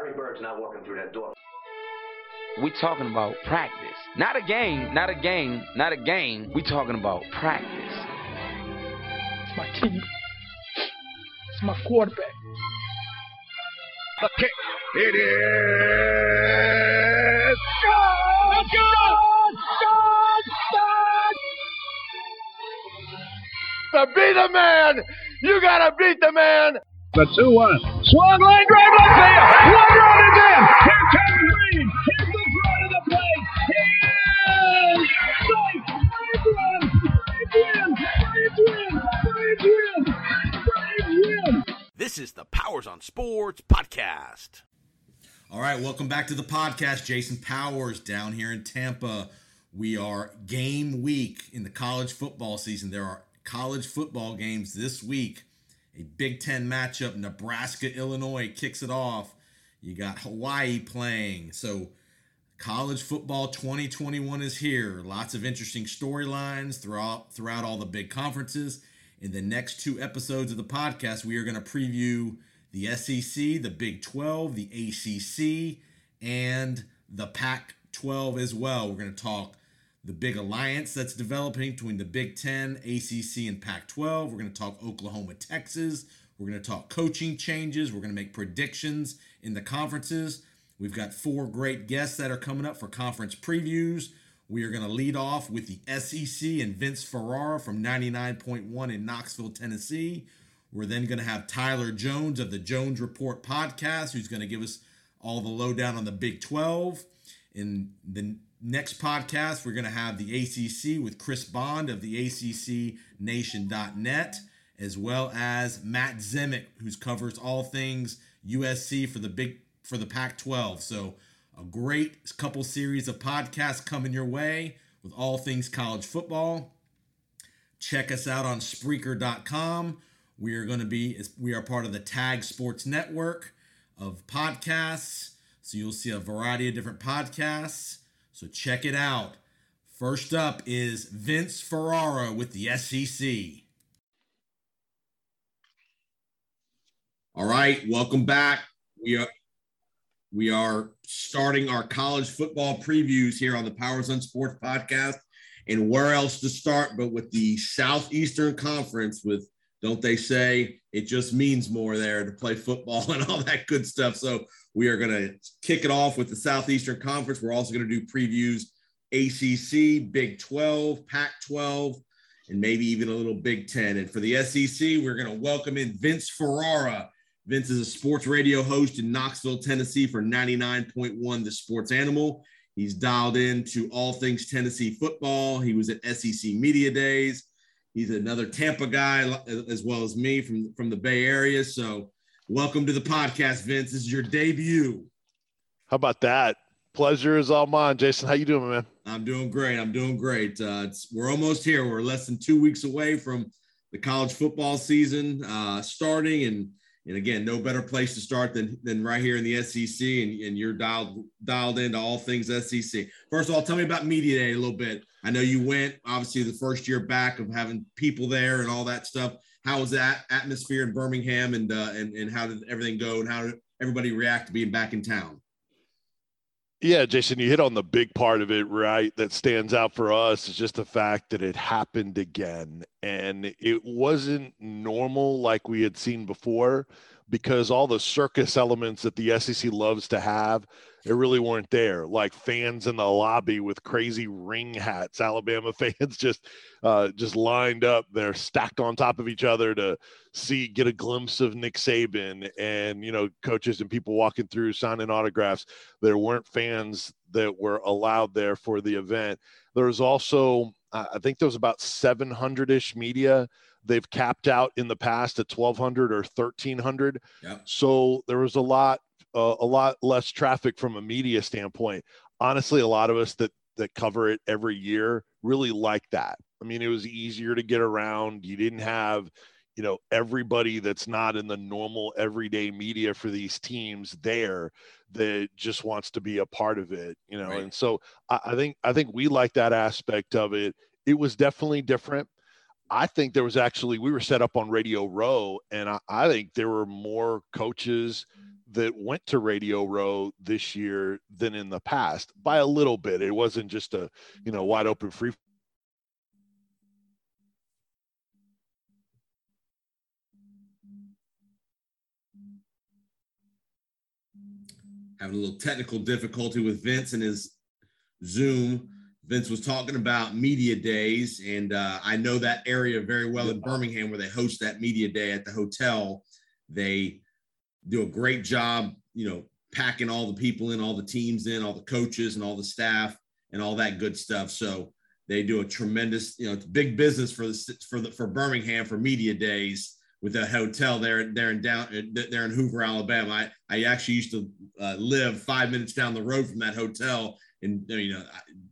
Larry Bird's not walking through that door. We talking about practice. Not a game, not a game, not a game. We talking about practice. It's my team. It's my quarterback. The kick. It is. God! God! God! God! To be the man, you gotta beat the man. The 2 1. Swung line drive left field. One run is in. Here comes Green. Here's the front of the plate. He is safe. Braves win. Braves win. Braves win. Braves win. Braves win. This is the Powers on Sports podcast. All right, welcome back to the podcast. Jason Powers down here in Tampa. We are game week in the college football season. There are college football games this week. A Big Ten matchup, Nebraska, Illinois kicks it off. You got Hawaii playing. So, college football 2021 is here. Lots of interesting storylines throughout throughout all the big conferences. In the next two episodes of the podcast, we are going to preview the SEC, the Big 12, the ACC, and the Pac 12 as well. We're going to talk the big alliance that's developing between the Big 10, ACC, and Pac 12. We're going to talk Oklahoma, Texas. We're going to talk coaching changes. We're going to make predictions in the conferences. We've got four great guests that are coming up for conference previews. We are going to lead off with the SEC and Vince Ferrara from 99.1 in Knoxville, Tennessee. We're then going to have Tyler Jones of the Jones Report podcast, who's going to give us all the lowdown on the Big 12. In the next podcast, we're going to have the ACC with Chris Bond of the ACCNation.net, as well as Matt Zemek, who covers all things USC for the big for the Pac-12. So a great couple series of podcasts coming your way with all things college football. Check us out on Spreaker.com. We are going to be we are part of the Tag Sports Network of podcasts. So you'll see a variety of different podcasts. So check it out. First up is Vince Ferrara with the SEC. All right, welcome back. We are we are starting our college football previews here on the Powers on Sports podcast. And where else to start but with the Southeastern Conference with don't they say it just means more there to play football and all that good stuff. So we are going to kick it off with the Southeastern Conference. We're also going to do previews ACC, Big 12, Pac 12, and maybe even a little Big 10. And for the SEC, we're going to welcome in Vince Ferrara. Vince is a sports radio host in Knoxville, Tennessee for 99.1 The Sports Animal. He's dialed in to all things Tennessee football. He was at SEC Media Days. He's another Tampa guy as well as me from, from the Bay Area. So welcome to the podcast, Vince. This is your debut. How about that? Pleasure is all mine. Jason, how you doing, man? I'm doing great. I'm doing great. Uh, we're almost here. We're less than two weeks away from the college football season uh, starting, and and again, no better place to start than than right here in the SEC. And, and you're dialed dialed into all things SEC. First of all, tell me about media day a little bit. I know you went obviously the first year back of having people there and all that stuff. How was that atmosphere in Birmingham, and uh, and and how did everything go, and how did everybody react to being back in town? Yeah, Jason, you hit on the big part of it, right? That stands out for us is just the fact that it happened again. And it wasn't normal like we had seen before because all the circus elements that the SEC loves to have, it really weren't there. Like fans in the lobby with crazy ring hats, Alabama fans just uh, just lined up. They're stacked on top of each other to see get a glimpse of Nick Saban and you know coaches and people walking through signing autographs. There weren't fans that were allowed there for the event. There was also I think there was about 700 ish media they've capped out in the past at 1200 or 1300 Yep. so there was a lot uh, a lot less traffic from a media standpoint. Honestly a lot of us that that cover it every year really like that. I mean it was easier to get around. You didn't have you know everybody that's not in the normal everyday media for these teams there that just wants to be a part of it you know? Right. and so I, I think i think we like that aspect of it. It was definitely different I think there was actually we were set up on Radio Row, and I, I think there were more coaches that went to Radio Row this year than in the past by a little bit. It wasn't just a you know wide open free. Having a little technical difficulty with Vince and his Zoom. Vince was talking about media days, and uh, I know that area very well in Birmingham where they host that media day at the hotel. They do a great job, you know, packing all the people in, all the teams in, all the coaches and all the staff and all that good stuff. So they do a tremendous, you know, it's big business for the for the for Birmingham for media days with a hotel there there in down there in Hoover, Alabama. I I actually used to uh, live five minutes down the road from that hotel, and you know,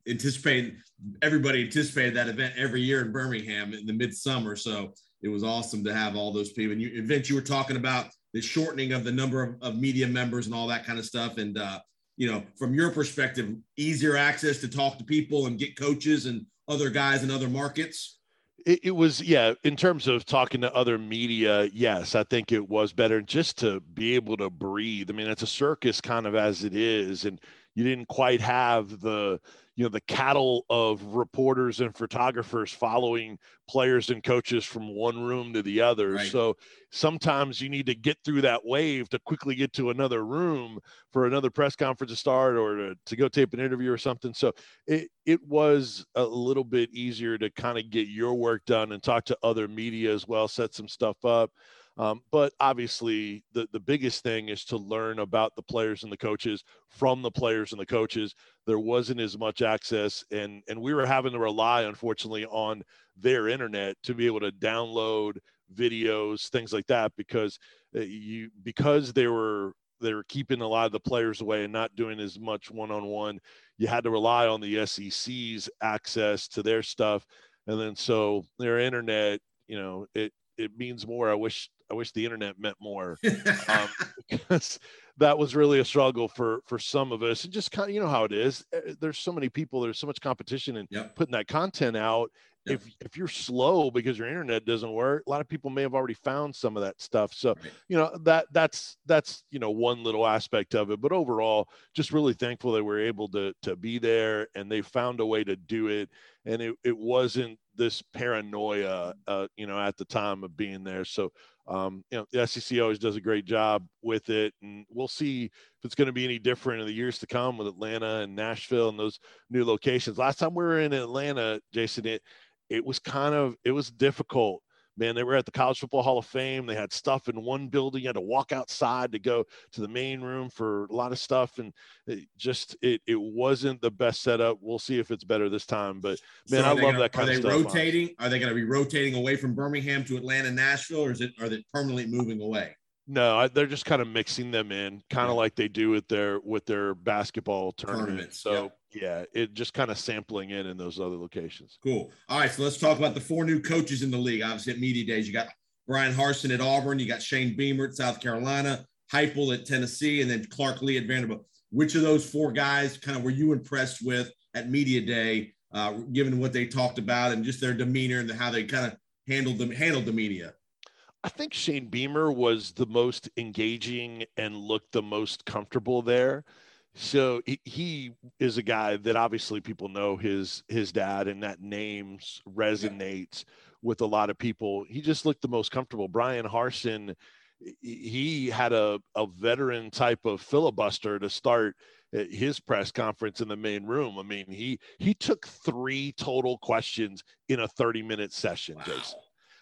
anticipating everybody anticipated that event every year in Birmingham in the midsummer. So it was awesome to have all those people. And you, Vince, you were talking about the shortening of the number of, of media members and all that kind of stuff. And, uh, you know, from your perspective, easier access to talk to people and get coaches and other guys in other markets. It, it, was, yeah, in terms of talking to other media, yes, I think it was better just to be able to breathe. I mean, it's a circus kind of as it is. And you didn't quite have the, you know the cattle of reporters and photographers following players and coaches from one room to the other. Right. so sometimes you need to get through that wave to quickly get to another room for another press conference to start or to, to go tape an interview or something. So it it was a little bit easier to kind of get your work done and talk to other media as well set some stuff up um, but obviously, the, the biggest thing is to learn about the players and the coaches from the players and the coaches. There wasn't as much access, and and we were having to rely, unfortunately, on their internet to be able to download videos, things like that, because uh, you because they were they were keeping a lot of the players away and not doing as much one-on-one. You had to rely on the SEC's access to their stuff, and then so their internet, you know, it it means more. I wish I wish the internet meant more um, because that was really a struggle for for some of us. And just kind of you know how it is. Eh, there's so many people. There's so much competition and yep. putting that content out. Yep. If if you're slow because your internet doesn't work, a lot of people may have already found some of that stuff. So right. you know that that's that's you know one little aspect of it. But overall, just really thankful that we're able to to be there and they found a way to do it. And it, it wasn't this paranoia, uh, you know, at the time of being there. So um, you know, the SEC always does a great job with it, and we'll see if it's going to be any different in the years to come with Atlanta and Nashville and those new locations. Last time we were in Atlanta, Jason, it it was kind of it was difficult man, they were at the College Football Hall of Fame. They had stuff in one building. You had to walk outside to go to the main room for a lot of stuff, and it just it it wasn't the best setup. We'll see if it's better this time. But man, so I love gonna, that kind of stuff. Are they rotating? Are they going to be rotating away from Birmingham to Atlanta, Nashville, or is it are they permanently moving away? No, I, they're just kind of mixing them in, kind of like they do with their with their basketball tournament. Tournaments, so yeah, it just kind of sampling in in those other locations. Cool. All right, so let's talk about the four new coaches in the league. Obviously, at media days, you got Bryan Harsin at Auburn, you got Shane Beamer at South Carolina, Heupel at Tennessee, and then Clark Lea at Vanderbilt. Which of those four guys kind of were you impressed with at media day, uh, given what they talked about and just their demeanor and how they kind of handled them handled the media? I think Shane Beamer was the most engaging and looked the most comfortable there so he, he is a guy that obviously people know his his dad and that name resonates yeah. with a lot of people he just looked the most comfortable Bryan Harsin, he had a, a veteran type of filibuster to start eh, his press conference in the main room i mean he he took three total questions in a 30 minute session wow. jason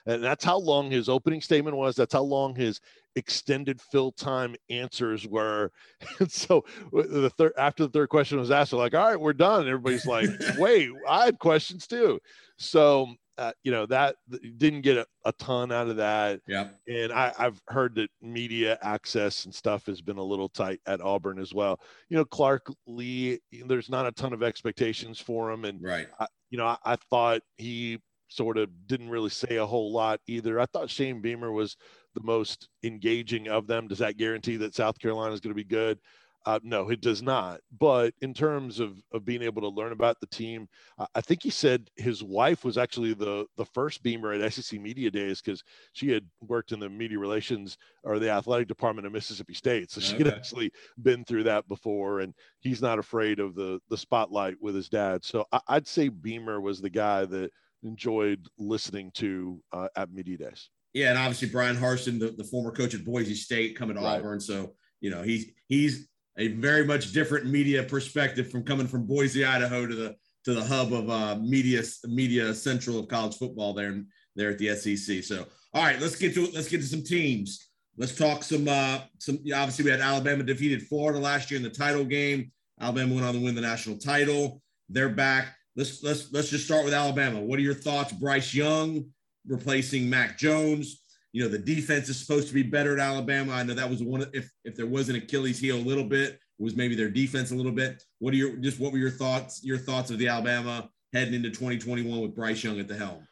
and that's how long his opening statement was. That's how long his extended fill time answers were. And so the third after the third question was asked, they're like, all right, we're done. And everybody's like, wait, I had questions too. So uh, you know that didn't get a, a, ton out of that. Yeah. And I, have heard that media access and stuff has been a little tight at Auburn as well. You know, Clark Lea, there's not a ton of expectations for him, and right. I, you know, I, I thought he sort of didn't really say a whole lot either. I thought Shane Beamer was the most engaging of them. Does that guarantee that South Carolina is going to be good? Uh, no, it does not. But in terms of, of being able to learn about the team, uh, I think he said his wife was actually the the first beamer at SEC Media Days because she had worked in the media relations or the athletic department of Mississippi State, so she Okay. had actually been through that before. And he's not afraid of the the spotlight with his dad. So I, I'd say Beamer was the guy that enjoyed listening to uh, at media days. Yeah, and obviously Bryan Harsin, the, the former coach at Boise State, coming to Right. Auburn. So you know he's he's a very much different media perspective from coming from Boise, Idaho, to the to the hub of uh, media media central of college football there there at the SEC. So all right, let's get to let's get to some teams. Let's talk some uh, some. Obviously, we had Alabama defeated Florida last year in the title game. Alabama went on to win the national title. They're back. Let's let's let's just start with Alabama. What are your thoughts? Bryce Young replacing Mac Jones. You know the defense is supposed to be better at Alabama. I know that was one. of- If if there was an Achilles heel a little bit, was maybe their defense a little bit. What are your just what were your thoughts? Your thoughts of the Alabama heading into 2021 with Bryce Young at the helm?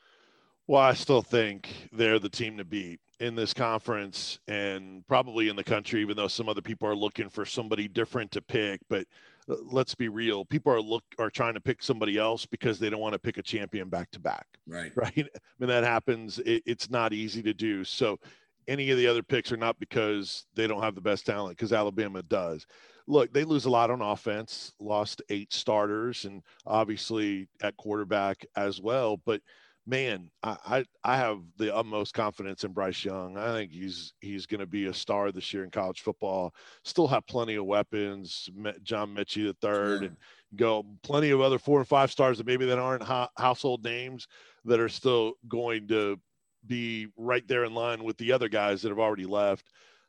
Well, I still think they're the team to beat in this conference and probably in the country, even though some other people are looking for somebody different to pick. But let's be real, people are look are trying to pick somebody else because they don't want to pick a champion back to back, Right. right? When that happens, it, it's not easy to do. So any of the other picks are not because they don't have the best talent, because Alabama does. Look, they lose a lot on offense, lost eight starters, and obviously at quarterback as well. But man, I, I I have the utmost confidence in Bryce Young. I think he's he's going to be a star this year in college football. Still have plenty of weapons. John Metchie the third, Sure. and go plenty of other four and five stars that maybe that aren't ho- household names that are still going to be right there in line with the other guys that have already left.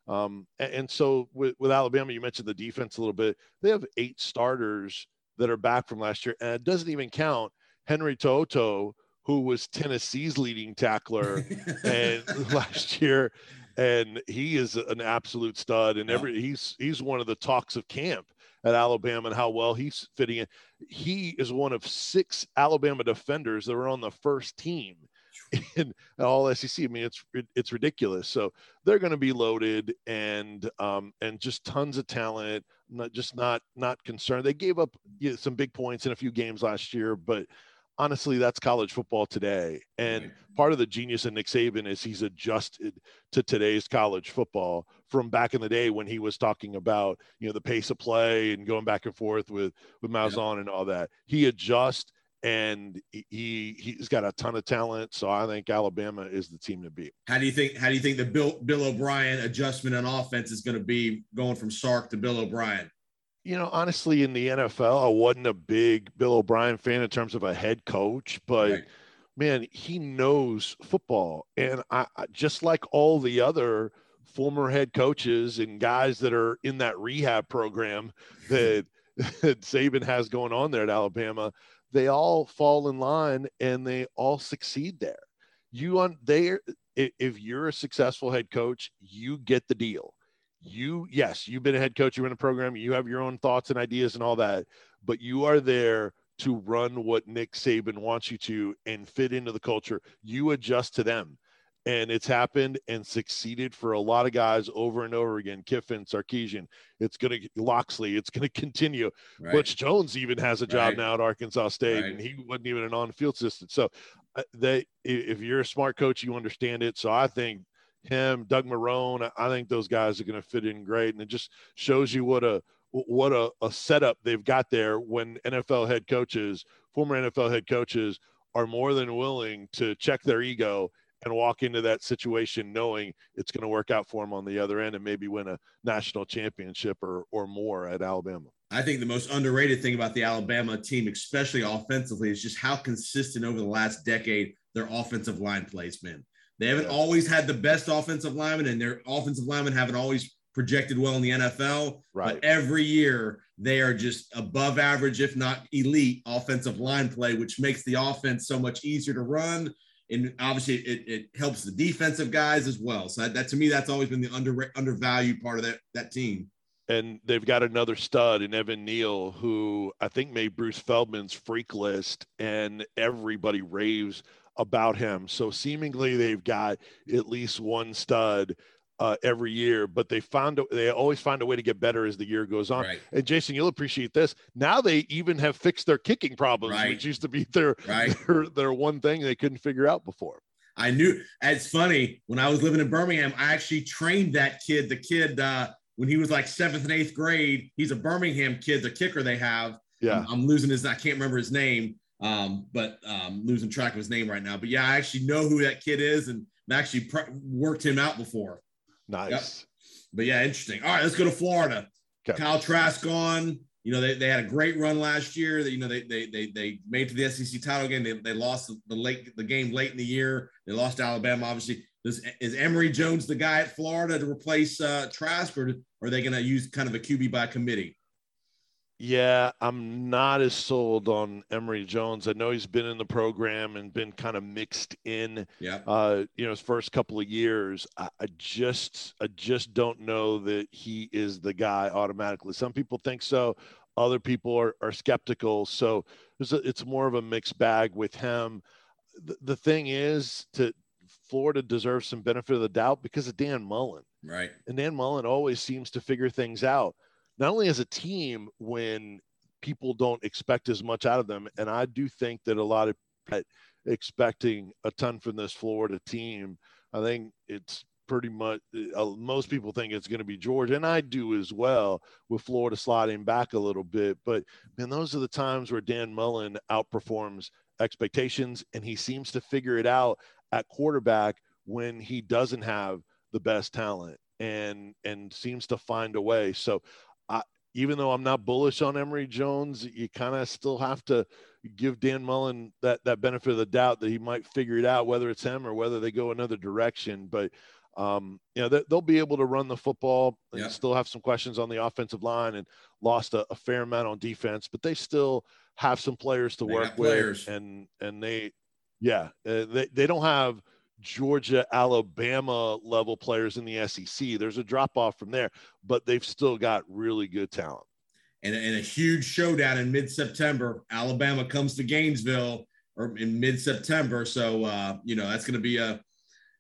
Um, and, and so with, with Alabama, you mentioned the defense a little bit. They have eight starters that are back from last year, and it doesn't even count Henry To'oTo'o, who was Tennessee's leading tackler and last year, and he is an absolute stud. And every he's he's one of the talks of camp at Alabama and how well he's fitting in. He is one of six Alabama defenders that are on the first team in all SEC. I mean, it's it's ridiculous. So they're going to be loaded and um, and just tons of talent. Not just not not concerned. They gave up you know, some big points in a few games last year, but honestly, that's college football today. And part of the genius of Nick Saban is he's adjusted to today's college football from back in the day when he was talking about you know the pace of play and going back and forth with with Malzahn and all that. He adjusts and he he's got a ton of talent. So I think Alabama is the team to beat. How do you think? How do you think the Bill Bill O'Brien adjustment on offense is going to be going from Sark to Bill O'Brien? You know, honestly, in the NFL, I wasn't a big Bill O'Brien fan in terms of a head coach, but Right. man, he knows football. And I, I just like all the other former head coaches and guys that are in that rehab program that, that Saban has going on there at Alabama, they all fall in line and they all succeed there. You on there, if you're a successful head coach, you get the deal. You, yes, you've been a head coach, you're in a program, you have your own thoughts and ideas and all that, but you are there to run what Nick Saban wants you to and fit into the culture. You adjust to them. And it's happened and succeeded for a lot of guys over and over again. Kiffin, Sarkisian, it's going to Locksley, it's going to continue. Right. Butch Jones even has a job Right. now at Arkansas State, Right. and he wasn't even an on-field assistant. So, uh, they, if you're a smart coach, you understand it. So, I think him, Doug Marrone, I- think those guys are going to fit in great, and it just shows you what a what a, a setup they've got there when NFL head coaches, former NFL head coaches, are more than willing to check their ego and walk into that situation knowing it's going to work out for them on the other end and maybe win a national championship or or more at Alabama. I think the most underrated thing about the Alabama team, especially offensively, is just how consistent over the last decade their offensive line plays been. They haven't always had the best offensive linemen, and their offensive linemen haven't always projected well in the NFL. Right. But every year they are just above average, if not elite, offensive line play, which makes the offense so much easier to run. And obviously, it, it helps the defensive guys as well. So that, that to me, that's always been the under undervalued part of that that team. and they've got another stud in Evan Neal, who I think made Bruce Feldman's freak list, and everybody raves about him. So seemingly they've got at least one stud uh, every year, but they found they always find a way to get better as the year goes on. Right. And Jason, you'll appreciate this. Now they even have fixed their kicking problems, Right. which used to be their, Right. their their one thing they couldn't figure out before. I knew it's funny when I was living in Birmingham, I actually trained that kid, the kid, uh, when he was like seventh and eighth grade. He's a Birmingham kid, the kicker they have. Yeah. I'm, I'm losing his, I can't remember his name, um, but um, losing track of his name right now. But yeah, I actually know who that kid is and actually pre- worked him out before. Nice. But yeah, interesting. All right, let's go to Florida. Okay. Kyle Trask gone. You know, they, they had a great run last year. That you know, they they they they made it to the SEC title game. They, they lost the late the game late in the year. They lost to Alabama. Obviously, Does, is Emory Jones the guy at Florida to replace uh, Trask, or, or are they going to use kind of a QB by committee? Yeah, I'm not as sold on Emory Jones. I know he's been in the program and been kind of mixed in. Yeah. Uh, you know, his first couple of years. I, I just, I just don't know that he is the guy automatically. Some people think so. Other people are, are skeptical. So it's, a, it's more of a mixed bag with him. The, the thing is, to Florida deserves some benefit of the doubt because of Dan Mullen. Right. And Dan Mullen always seems to figure things out, not only as a team when people don't expect as much out of them. And I do think that a lot of expecting a ton from this Florida team. I think it's pretty much uh, most people think it's going to be Georgia, and I do as well with Florida sliding back a little bit. But man, those are the times where Dan Mullen outperforms expectations, and he seems to figure it out at quarterback when he doesn't have the best talent and and seems to find a way. So even though I'm not bullish on Emory Jones, you kind of still have to give Dan Mullen that that benefit of the doubt that he might figure it out, whether it's him or whether they go another direction. But um, you know, they, they'll be able to run the football and Yeah. still have some questions on the offensive line and lost a, a fair amount on defense, but they still have some players to They work with. players. And and they, yeah, uh, they they don't have Georgia, Alabama level players in the SEC. There's a drop off from there, but they've still got really good talent. and, and a huge showdown in mid-September. Alabama comes to Gainesville or in mid-September, so uh, you know that's going to be a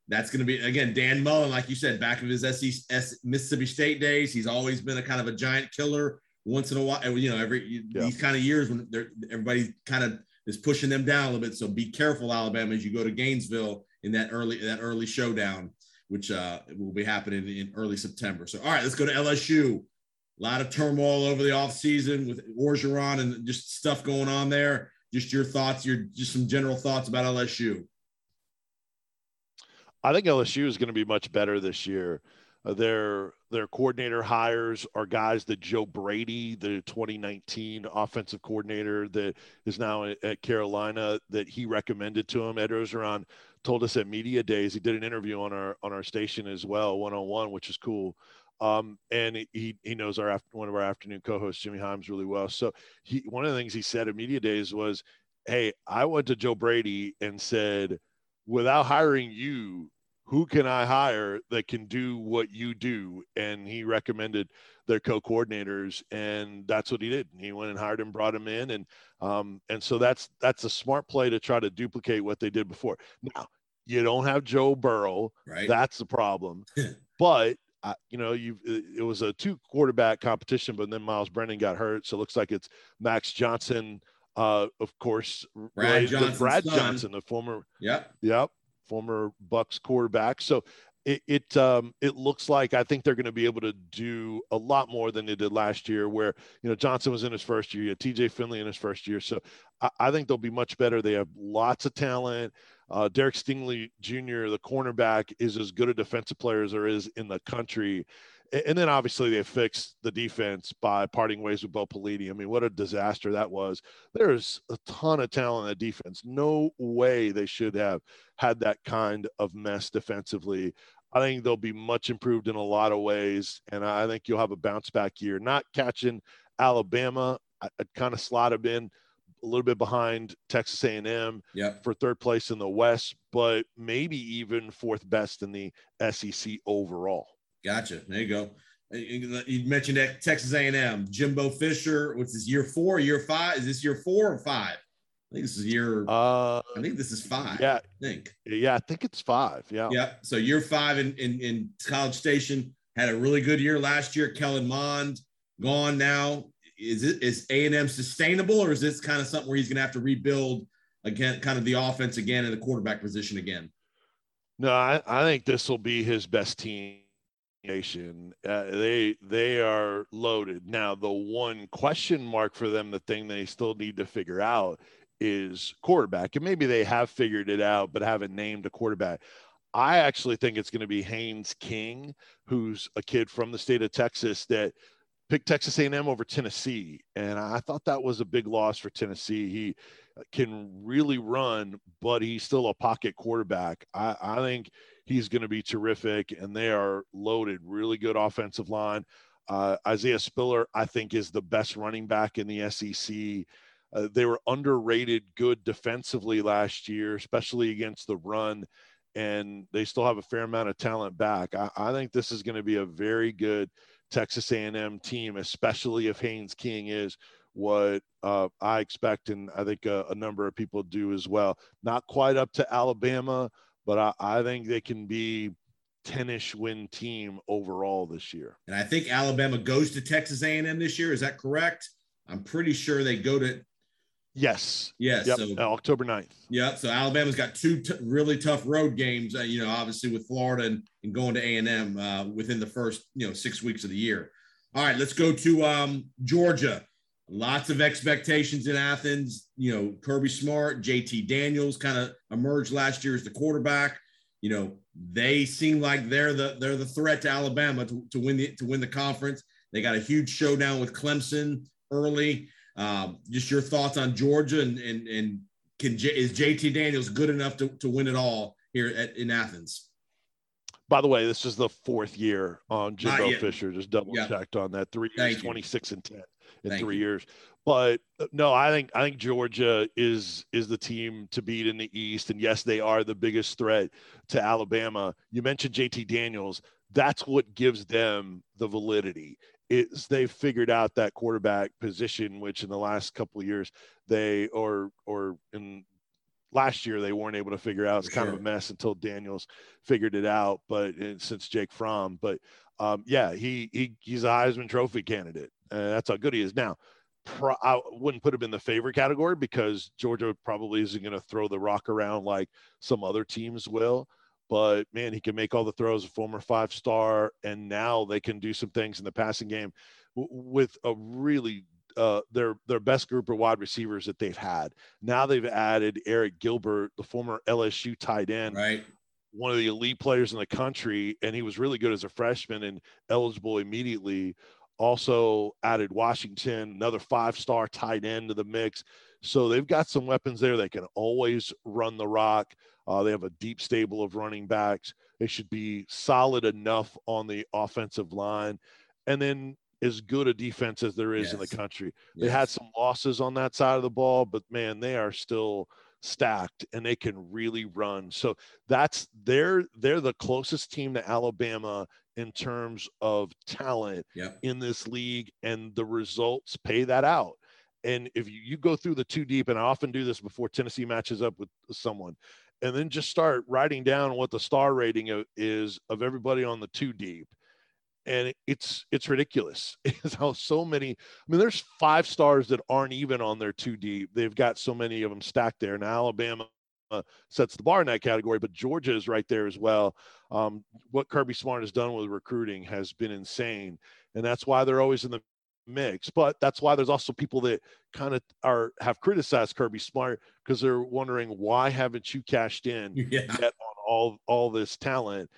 that's going to be again Dan Mullen, like you said, back of his SEC, S, Mississippi State days. He's always been a kind of a giant killer. Once in a while, you know, every these kind of years when everybody kind of is pushing them down a little bit. So be careful, Alabama, as you go to Gainesville in that early that early showdown, which uh, will be happening in early September. So all right, let's go to LSU. A lot of turmoil over the offseason with Orgeron and just stuff going on there. Just your thoughts, your just some general thoughts about LSU. I think LSU is going to be much better this year. Uh, their their coordinator hires are guys that Joe Brady, the 2019 offensive coordinator that is now at, Carolina, that he recommended to him. Ed Orgeron told us at media days. He did an interview on our on our station as well, one on one, which is cool. Um, and he he knows our one of our afternoon co-hosts, Jimmy Hyams, really well. So he one of the things he said at media days was, "Hey, I went to Joe Brady and said." Without hiring you, who can I hire that can do what you do? And he recommended their co-coordinators, and that's what he did. He went and hired him, brought him in, and um, and so that's that's a smart play to try to duplicate what they did before. Now you don't have Joe Burrow, Right. that's the problem. but uh, you know, you it was a two quarterback competition, but then Myles Brennan got hurt, so it looks like it's Max Johnson. Uh, of course, Brad to Brad. Johnson, the former Yep. Yep, former Bucks quarterback. So it it um it looks like I think they're going to be able to do a lot more than they did last year. Where you know Johnson was in his first year, you had T.J. Finley in his first year. So I, I think they'll be much better. They have lots of talent. Uh, Derek Stingley Jr., the cornerback, is as good a defensive player as there is in the country. And then obviously they fixed the defense by parting ways with Bo Pelini. I mean, what a disaster that was. There's a ton of talent in that defense. No way they should have had that kind of mess defensively. I think they'll be much improved in a lot of ways, and I think you'll have a bounce back year. Not catching Alabama, I'd kind of slot them in a little bit behind Texas A&M Yep. for third place in the West, but maybe even fourth best in the SEC overall. Gotcha. There you go. You you mentioned that Texas A&M, Jimbo Fisher. What's this year four, year five? Is this year four or five? I think this is year. Uh, I think this is five. yeah, I think. yeah, I think it's five. Yeah. Yeah. So year five in, in, in College Station had a really good year last year. Kellen Mond gone now. Is it is A and M sustainable, or is this kind of something where he's going to have to rebuild again, kind of the offense again and the quarterback position again? No, I, I think this will be his best team. Nation, uh, they they are loaded now. The one question mark for them, the thing they still need to figure out, is quarterback. And maybe they have figured it out, but haven't named a quarterback. I actually think it's going to be Haynes King, who's a kid from the state of Texas that picked Texas A&M over Tennessee, and I thought that was a big loss for Tennessee. He can really run, but he's still a pocket quarterback. I, I think he's going to be terrific, and they are loaded. Really good offensive line. Uh, Isaiah Spiller, I think, is the best running back in the SEC. Uh, they were underrated good defensively last year, especially against the run, and they still have a fair amount of talent back. I, I think this is going to be a very good Texas A&M team, especially if Haynes King is what uh, I expect, and I think a, a, number of people do as well. Not quite up to Alabama, but I, I think they can be 10ish win team overall this year. And I think Alabama goes to Texas A&M this year. Is that correct? I'm pretty sure they go to. Yes. Yes. Yep. So, October 9th. Yeah. So Alabama's got two t- really tough road games. Uh, you know, obviously with Florida and, and going to A&M uh, within the first you know six weeks of the year. All right, let's go to um, Georgia. Lots of expectations in Athens. You know, Kirby Smart, JT Daniels kind of emerged last year as the quarterback. You know, they seem like they're the they're the threat to Alabama to, to win the to win the conference. They got a huge showdown with Clemson early. Um, just your thoughts on Georgia and and and can J, is JT Daniels good enough to, to win it all here at, in Athens? By the way, this is the fourth year on Jimbo Fisher. Just double Yeah. checked on that. Three years, twenty six and ten in Thank three you. years. But uh, no, I think I think Georgia is is the team to beat in the East, and yes, they are the biggest threat to Alabama. You mentioned JT Daniels. That's what gives them the validity. Is they've figured out that quarterback position, which in the last couple of years they or or in last year they weren't able to figure out. It's kind of a mess until Daniels figured it out. But and since Jake Fromm, but um, yeah, he he he's a Heisman Trophy candidate. Uh, that's how good he is now. Pro, I wouldn't put him in the favorite category because Georgia probably isn't going to throw the rock around like some other teams will. But man, he can make all the throws. A former five star, and now they can do some things in the passing game w- with a really uh, their their best group of wide receivers that they've had. Now they've added Arik Gilbert, the former LSU tight end, Right. one of the elite players in the country, and he was really good as a freshman and eligible immediately. Also added Washington, another five star tight end to the mix. So they've got some weapons there. They can always run the rock. Uh, they have a deep stable of running backs. They should be solid enough on the offensive line. And then as good a defense as there is in the country. They Yes. had some losses on that side of the ball, but man, they are still stacked and they can really run. So that's they're they're the closest team to Alabama in terms of talent Yep. in this league, and the results pay that out. And if you, you go through the two deep, and I often do this before Tennessee matches up with someone, and then just start writing down what the star rating is of everybody on the two deep. And it's it's ridiculous. It's how so many. I mean, there's five stars that aren't even on their two deep. They've got so many of them stacked there. Now Alabama sets the bar in that category, but Georgia is right there as well. Um, what Kirby Smart has done with recruiting has been insane, and that's why they're always in the mix. But that's why there's also people that kind of are have criticized Kirby Smart because they're wondering why haven't you cashed in Yeah. yet on all all this talent?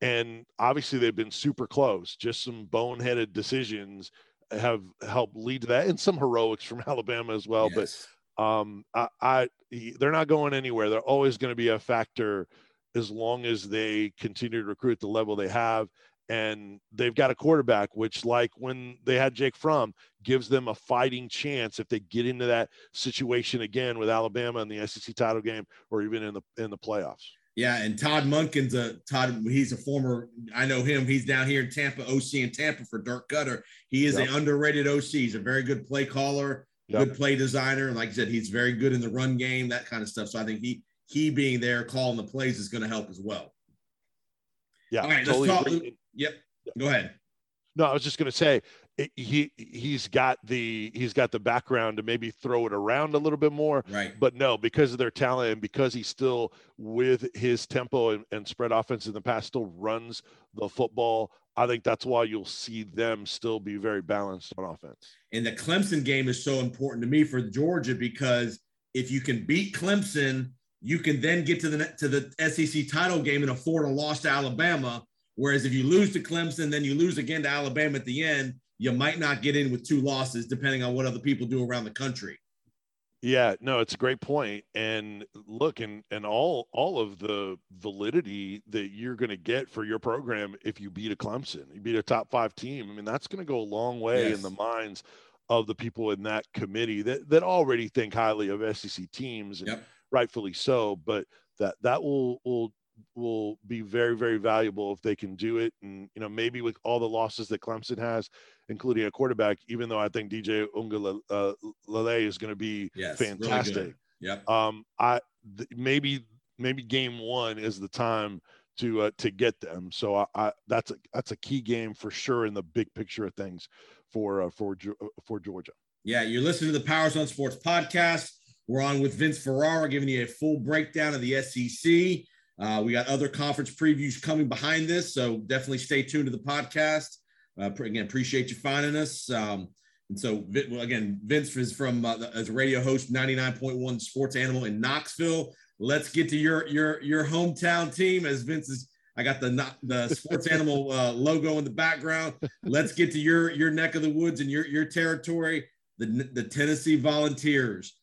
And obviously they've been super close. Just some boneheaded decisions have helped lead to that, and some heroics from Alabama as well. But um I, I they're not going anywhere they're always going to be a factor as long as they continue to recruit the level they have and they've got a quarterback which like when they had Jake Fromm gives them a fighting chance if they get into that situation again with Alabama in the SEC title game or even in the in the playoffs Yeah, and Todd Monken's a Todd. He's a former. I know him. He's down here in Tampa, OC in Tampa for Dirk Koetter. He is Yep. an underrated OC. He's a very good play caller. Yep. good play designer, and like I said, he's very good in the run game, that kind of stuff. So I think he he being there calling the plays is going to help as well. Yeah, All right, totally let's talk. agree. Yep, go ahead. No, I was just going to say he he's got the he's got the background to maybe throw it around a little bit more. Right. But no, because of their talent and because he's still with his tempo and, and spread offense in the past, still runs the football. I think that's why you'll see them still be very balanced on offense. And the Clemson game is so important to me for Georgia because if you can beat Clemson, you can then get to the to the SEC title game and afford a loss to Alabama. Whereas if you lose to Clemson, then you lose again to Alabama at the end, you might not get in with two losses, depending on what other people do around the country. Yeah, no, it's a great point. And look, and and all all of the validity that you're going to get for your program if you beat a Clemson, you beat a top five team. I mean, that's going to go a long way Yes. in the minds of the people in that committee that that already think highly of SEC teams, and Yep. rightfully so. But that that will will will be very very valuable if they can do it. And you know, maybe with all the losses that Clemson has, including a quarterback, even though I think DJ Uiagalelei uh, Lele is going to be Yes, really fantastic. Yep. um, I th- maybe maybe game one is the time to uh, to get them. So I, I that's a that's a key game for sure in the big picture of things for uh, for uh, for Georgia. Yeah, you're listening to the Powers on Sports podcast. We're on with Vince Ferrara giving you a full breakdown of the SEC. Uh, we got other conference previews coming behind this, so definitely stay tuned to the podcast. Uh, again, appreciate you finding us. Um, and so, again, Vince is from uh, as a radio host, 99.1 Sports Animal in Knoxville. Let's get to your your your hometown team. As Vince is, I got the the Sports Animal uh, logo in the background. Let's get to your your neck of the woods and your your territory the, the Tennessee Volunteers.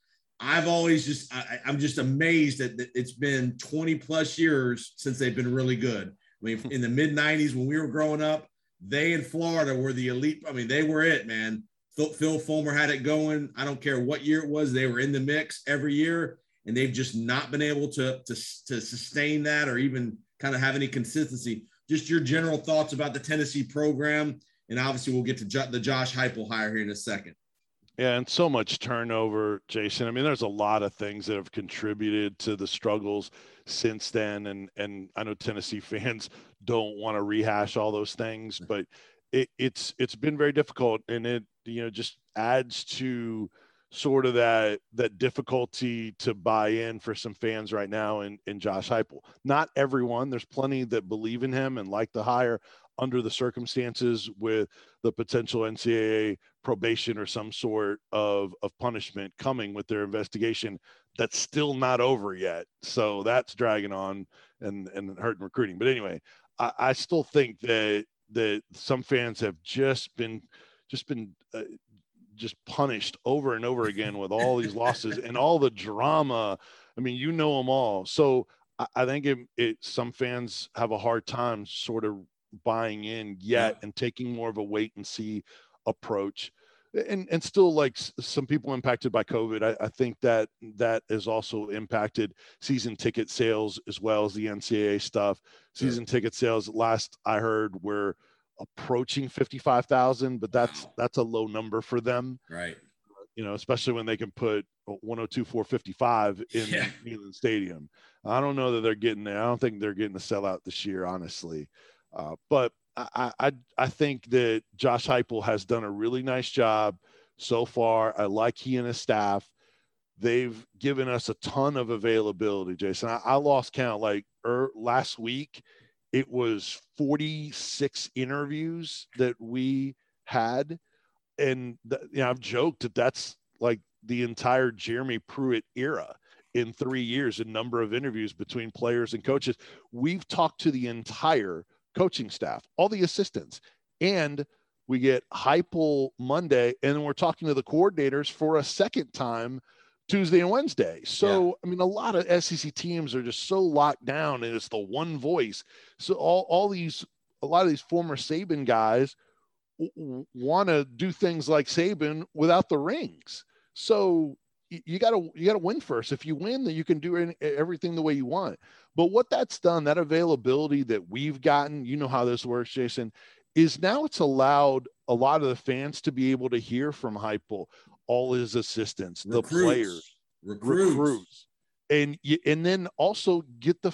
I've always just I, I'm just amazed that that it's been 20 plus years since they've been really good. I mean, hmm. in the mid 90s when we were growing up, they in Florida were the elite. I mean, they were it, man. Phil, Phil Fulmer had it going. I don't care what year it was; they were in the mix every year, and they've just not been able to to, to sustain that or even kind of have any consistency. Just your general thoughts about the Tennessee program, and obviously we'll get to jo- the Josh Heupel hire here in a second. Yeah, and so much turnover, Jason. I mean, there's a lot of things that have contributed to the struggles since then, and and I know Tennessee fans don't want to rehash all those things, but it, it's it's been very difficult, and it you know just adds to sort of that that difficulty to buy in for some fans right now in in Josh Heupel. Not everyone. There's plenty that believe in him and like the hire under the circumstances with the potential NCAA probation or some sort of of punishment coming with their investigation that's still not over yet. So that's dragging on and and hurting recruiting. But anyway, I, I still think that that some fans have just been just been uh, just punished over and over again with all these losses and all the drama. I mean, you know them all. So I, I think it, it some fans have a hard time sort of buying in yet and taking more of a wait and see approach and and still like some people impacted by covid I, I think that that has also impacted season ticket sales as well as the ncaa stuff Sure. season ticket sales last i heard were approaching 55000 but that's Wow. that's a low number for them Right. you know especially when they can put 102 455 in Yeah. Neyland stadium i don't know that they're getting there i don't think they're getting the sellout this year honestly uh, but I, I I think that Josh Heupel has done a really nice job so far. I like he and his staff. They've given us a ton of availability, Jason. I, I lost count. Like er, last week, it was 46 interviews that we had, and th- you know I've joked that that's like the entire Jeremy Pruitt era in three years in number of interviews between players and coaches. We've talked to the entire coaching staff, all the assistants, and we get Heupel Monday, and then we're talking to the coordinators for a second time Tuesday and Wednesday. So, I mean, a lot of SEC teams are just so locked down, and it's the one voice. So, all, all these, a lot of these former Saban guys want to do things like Saban without the rings. So, you got to you got to win first. If you win, then you can do any- everything the way you want. But what that's done, that availability that we've gotten, you know how this works, Jason. is now it's allowed a lot of the fans to be able to hear from Heupel, all his assistants, the players, recruits. recruits, and you, and then also get the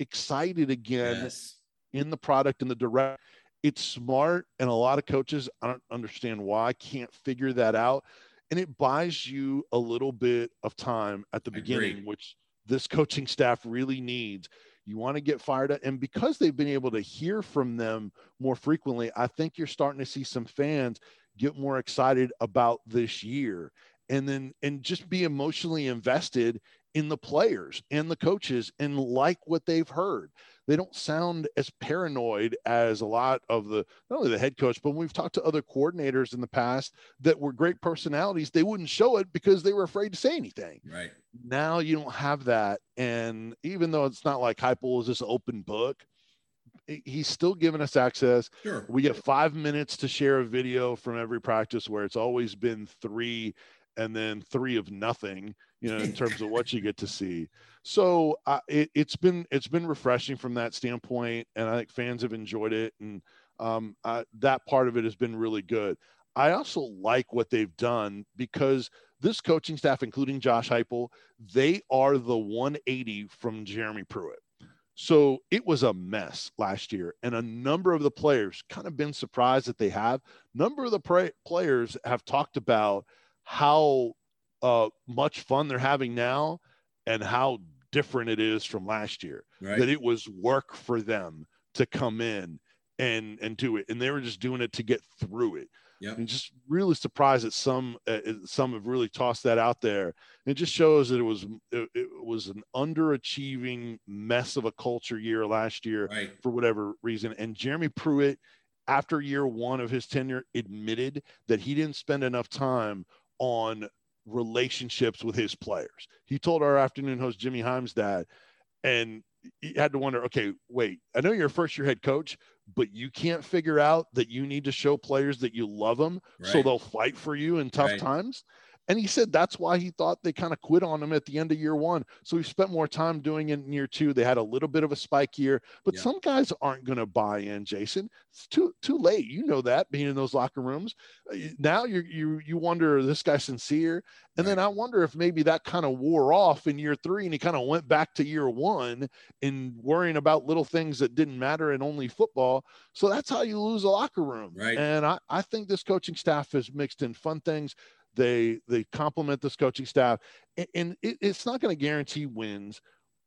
excited again Yes. in the product and the direct. It's smart, and a lot of coaches I don't understand why can't figure that out, and it buys you a little bit of time at the I beginning, agree. which this coaching staff really needs. You want to get fired up, and because they've been able to hear from them more frequently, I think you're starting to see some fans get more excited about this year, and then and just be emotionally invested in the players and the coaches and like what they've heard they don't sound as paranoid as a lot of the not only the head coach but when we've talked to other coordinators in the past that were great personalities they wouldn't show it because they were afraid to say anything Right. now you don't have that and even though it's not like Heupel is this open book he's still giving us access Sure. we get five minutes to share a video from every practice where it's always been three and then three of nothing you know in terms of what you get to see. So uh, it, it's been it's been refreshing from that standpoint and i think fans have enjoyed it and um, uh, that part of it has been really good. I also like what they've done because this coaching staff including josh heupel they are the 180 from jeremy pruitt. So it was a mess last year, and a number of the players kind of been surprised that they have. Number of the pra- players have talked about how uh, much fun they're having now, and how different it is from last year. Right. That it was work for them to come in and and do it, and they were just doing it to get through it. Yep. And just really surprised that some uh, some have really tossed that out there. It just shows that it was it, it was an underachieving mess of a culture year last year Right. for whatever reason. And Jeremy Pruitt, after year one of his tenure, admitted that he didn't spend enough time on relationships with his players. He told our afternoon host Jimmy Hyams that, and he had to wonder, okay, wait, I know you're a first year head coach, but you can't figure out that you need to show players that you love them so they'll fight for you in tough Right. times. And he said that's why he thought they kind of quit on him at the end of year one. So he spent more time doing it in year two. They had a little bit of a spike year, but Yeah. some guys aren't going to buy in. Jason, it's too too late. You know that being in those locker rooms. Uh, Now you you you wonder is this guy sincere, and then I wonder if maybe that kind of wore off in year three, and he kind of went back to year one and worrying about little things that didn't matter in only football. So that's how you lose a locker room. Right. And I, I think this coaching staff has mixed in fun things. They they complement this coaching staff, and, and it, it's not going to guarantee wins,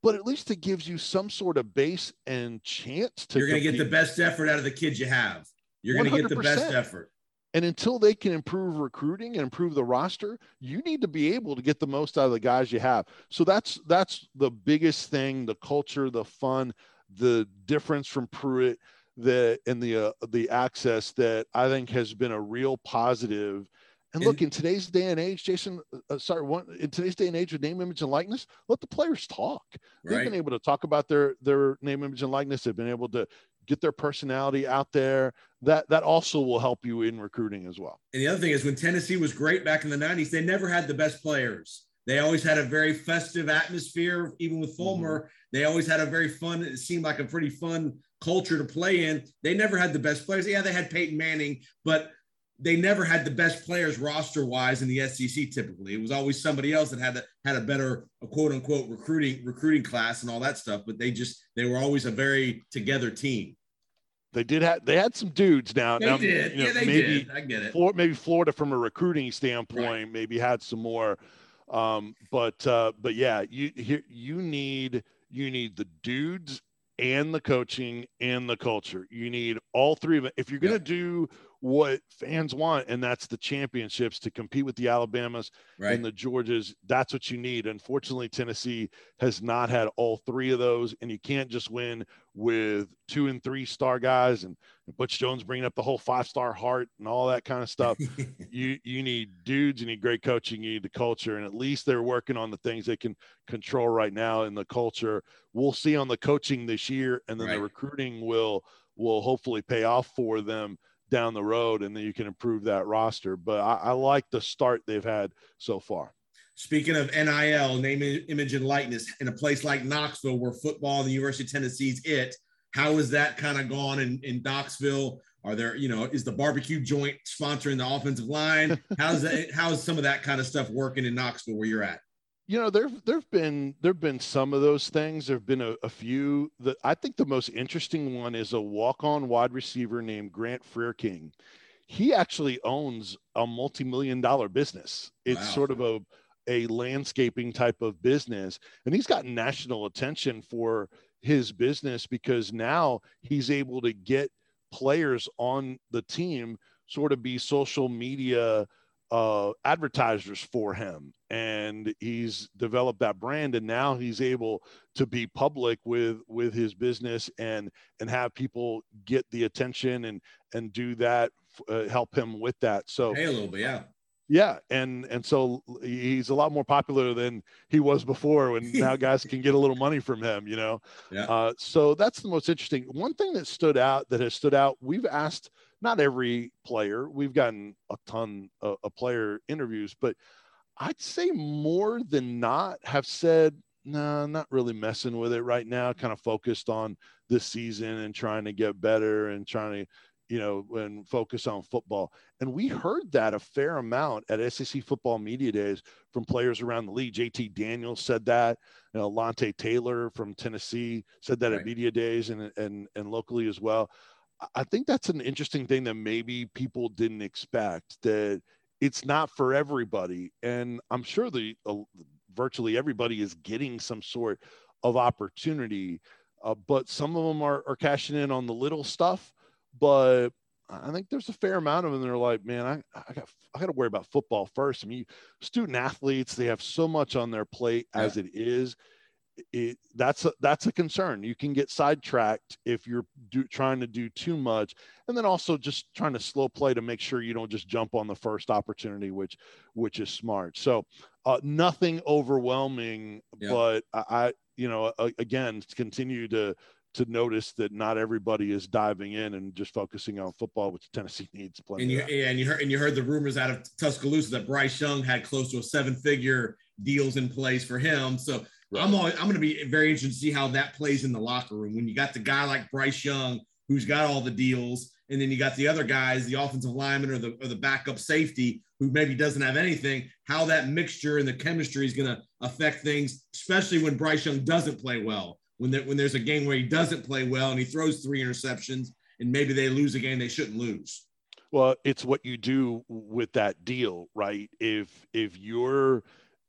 but at least it gives you some sort of base and chance to. You're going to get the best effort out of the kids you have. You're going to get the best effort. And until they can improve recruiting and improve the roster, you need to be able to get the most out of the guys you have. So that's that's the biggest thing: the culture, the fun, the difference from Pruitt, the and the uh, the access that I think has been a real positive. And look, in today's day and age, Jason, uh, sorry, one, in today's day and age with name, image, and likeness, let the players talk. They've Right. been able to talk about their their name, image, and likeness. They've been able to get their personality out there. That that also will help you in recruiting as well. And the other thing is when Tennessee was great back in the 90s, they never had the best players. They always had a very festive atmosphere, even with Fulmer. They always had a very fun, it seemed like a pretty fun culture to play in. They never had the best players. Yeah, they had Peyton Manning, but they never had the best players roster wise in the SEC typically. It was always somebody else that had a, had a better a quote unquote recruiting recruiting class and all that stuff, but they just they were always a very together team. They did have they had some dudes now. They now, did. you know, yeah, they maybe did. I get it. Maybe Florida from a recruiting standpoint maybe had some more. Um, but uh, but yeah, you here you need you need the dudes and the coaching and the culture. You need all three of it. If you're gonna Yeah. do what fans want, and that's the championships to compete with the Alabamas Right. and the Georgias, that's what you need. Unfortunately, Tennessee has not had all three of those, and you can't just win with two and three star guys and Butch Jones bringing up the whole five star heart and all that kind of stuff. you you need dudes, you need great coaching, you need the culture, and at least they're working on the things they can control right now in the culture. We'll see on the coaching this year, and then the recruiting will will hopefully pay off for them down the road, and then you can improve that roster. But I, I like the start they've had so far. Speaking of NIL, name, image, and likeness, in a place like Knoxville, where football the University of Tennessee's it, how has that kind of gone in, in Knoxville Are there, you know, is the barbecue joint sponsoring the offensive line? How's that? How's some of that kind of stuff working in Knoxville where you're at? You know there there've been there've been some of those things there've been a, a few that i think the most interesting one is a walk-on wide receiver named grant Frerking. he actually owns a multi-million dollar business it's Wow. sort of a a landscaping type of business and he's gotten national attention for his business because now he's able to get players on the team sort of be social media uh, advertisers for him and he's developed that brand and now he's able to be public with with his business and and have people get the attention and and do that uh, help him with that so Hey, a little bit, yeah. yeah and and so he's a lot more popular than he was before when now guys can get a little money from him you know Yeah. uh, so that's the most interesting one thing that stood out that has stood out we've asked not every player we've gotten a ton of, of player interviews but i'd say more than not have said no nah, not really messing with it right now kind of focused on this season and trying to get better and trying to you know and focus on football and we heard that a fair amount at SEC football media days from players around the league. JT Daniels said that. You know, Alontae Taylor from Tennessee said that Right. at media days and, and, and locally as well. I- think that's an interesting thing that maybe people didn't expect that it's not for everybody. And I'm sure the uh, virtually everybody is getting some sort of opportunity, uh, but some of them are, are cashing in on the little stuff. But I think there's a fair amount of them that are like, man, I, I got I got to worry about football first. I mean, student athletes they have so much on their plate as it is. It, that's a, that's a concern. You can get sidetracked if you're do, trying to do too much, and then also just trying to slow play to make sure you don't just jump on the first opportunity, which which is smart. So uh, nothing overwhelming, Yeah. but I, you know a- again continue to to notice that not everybody is diving in and just focusing on football, which Tennessee needs plenty. And you and you heard and you heard the rumors out of Tuscaloosa that Bryce Young had close to a seven figure deals in place for him. So I'm always, I'm going to be very interested to see how that plays in the locker room when you got the guy like Bryce Young who's got all the deals, and then you got the other guys, the offensive lineman or the or the backup safety who maybe doesn't have anything. How that mixture and the chemistry is going to affect things, especially when Bryce Young doesn't play well. When there, when there's a game where he doesn't play well and he throws three interceptions, and maybe they lose a game they shouldn't lose. Well, it's what you do with that deal, right? If if you're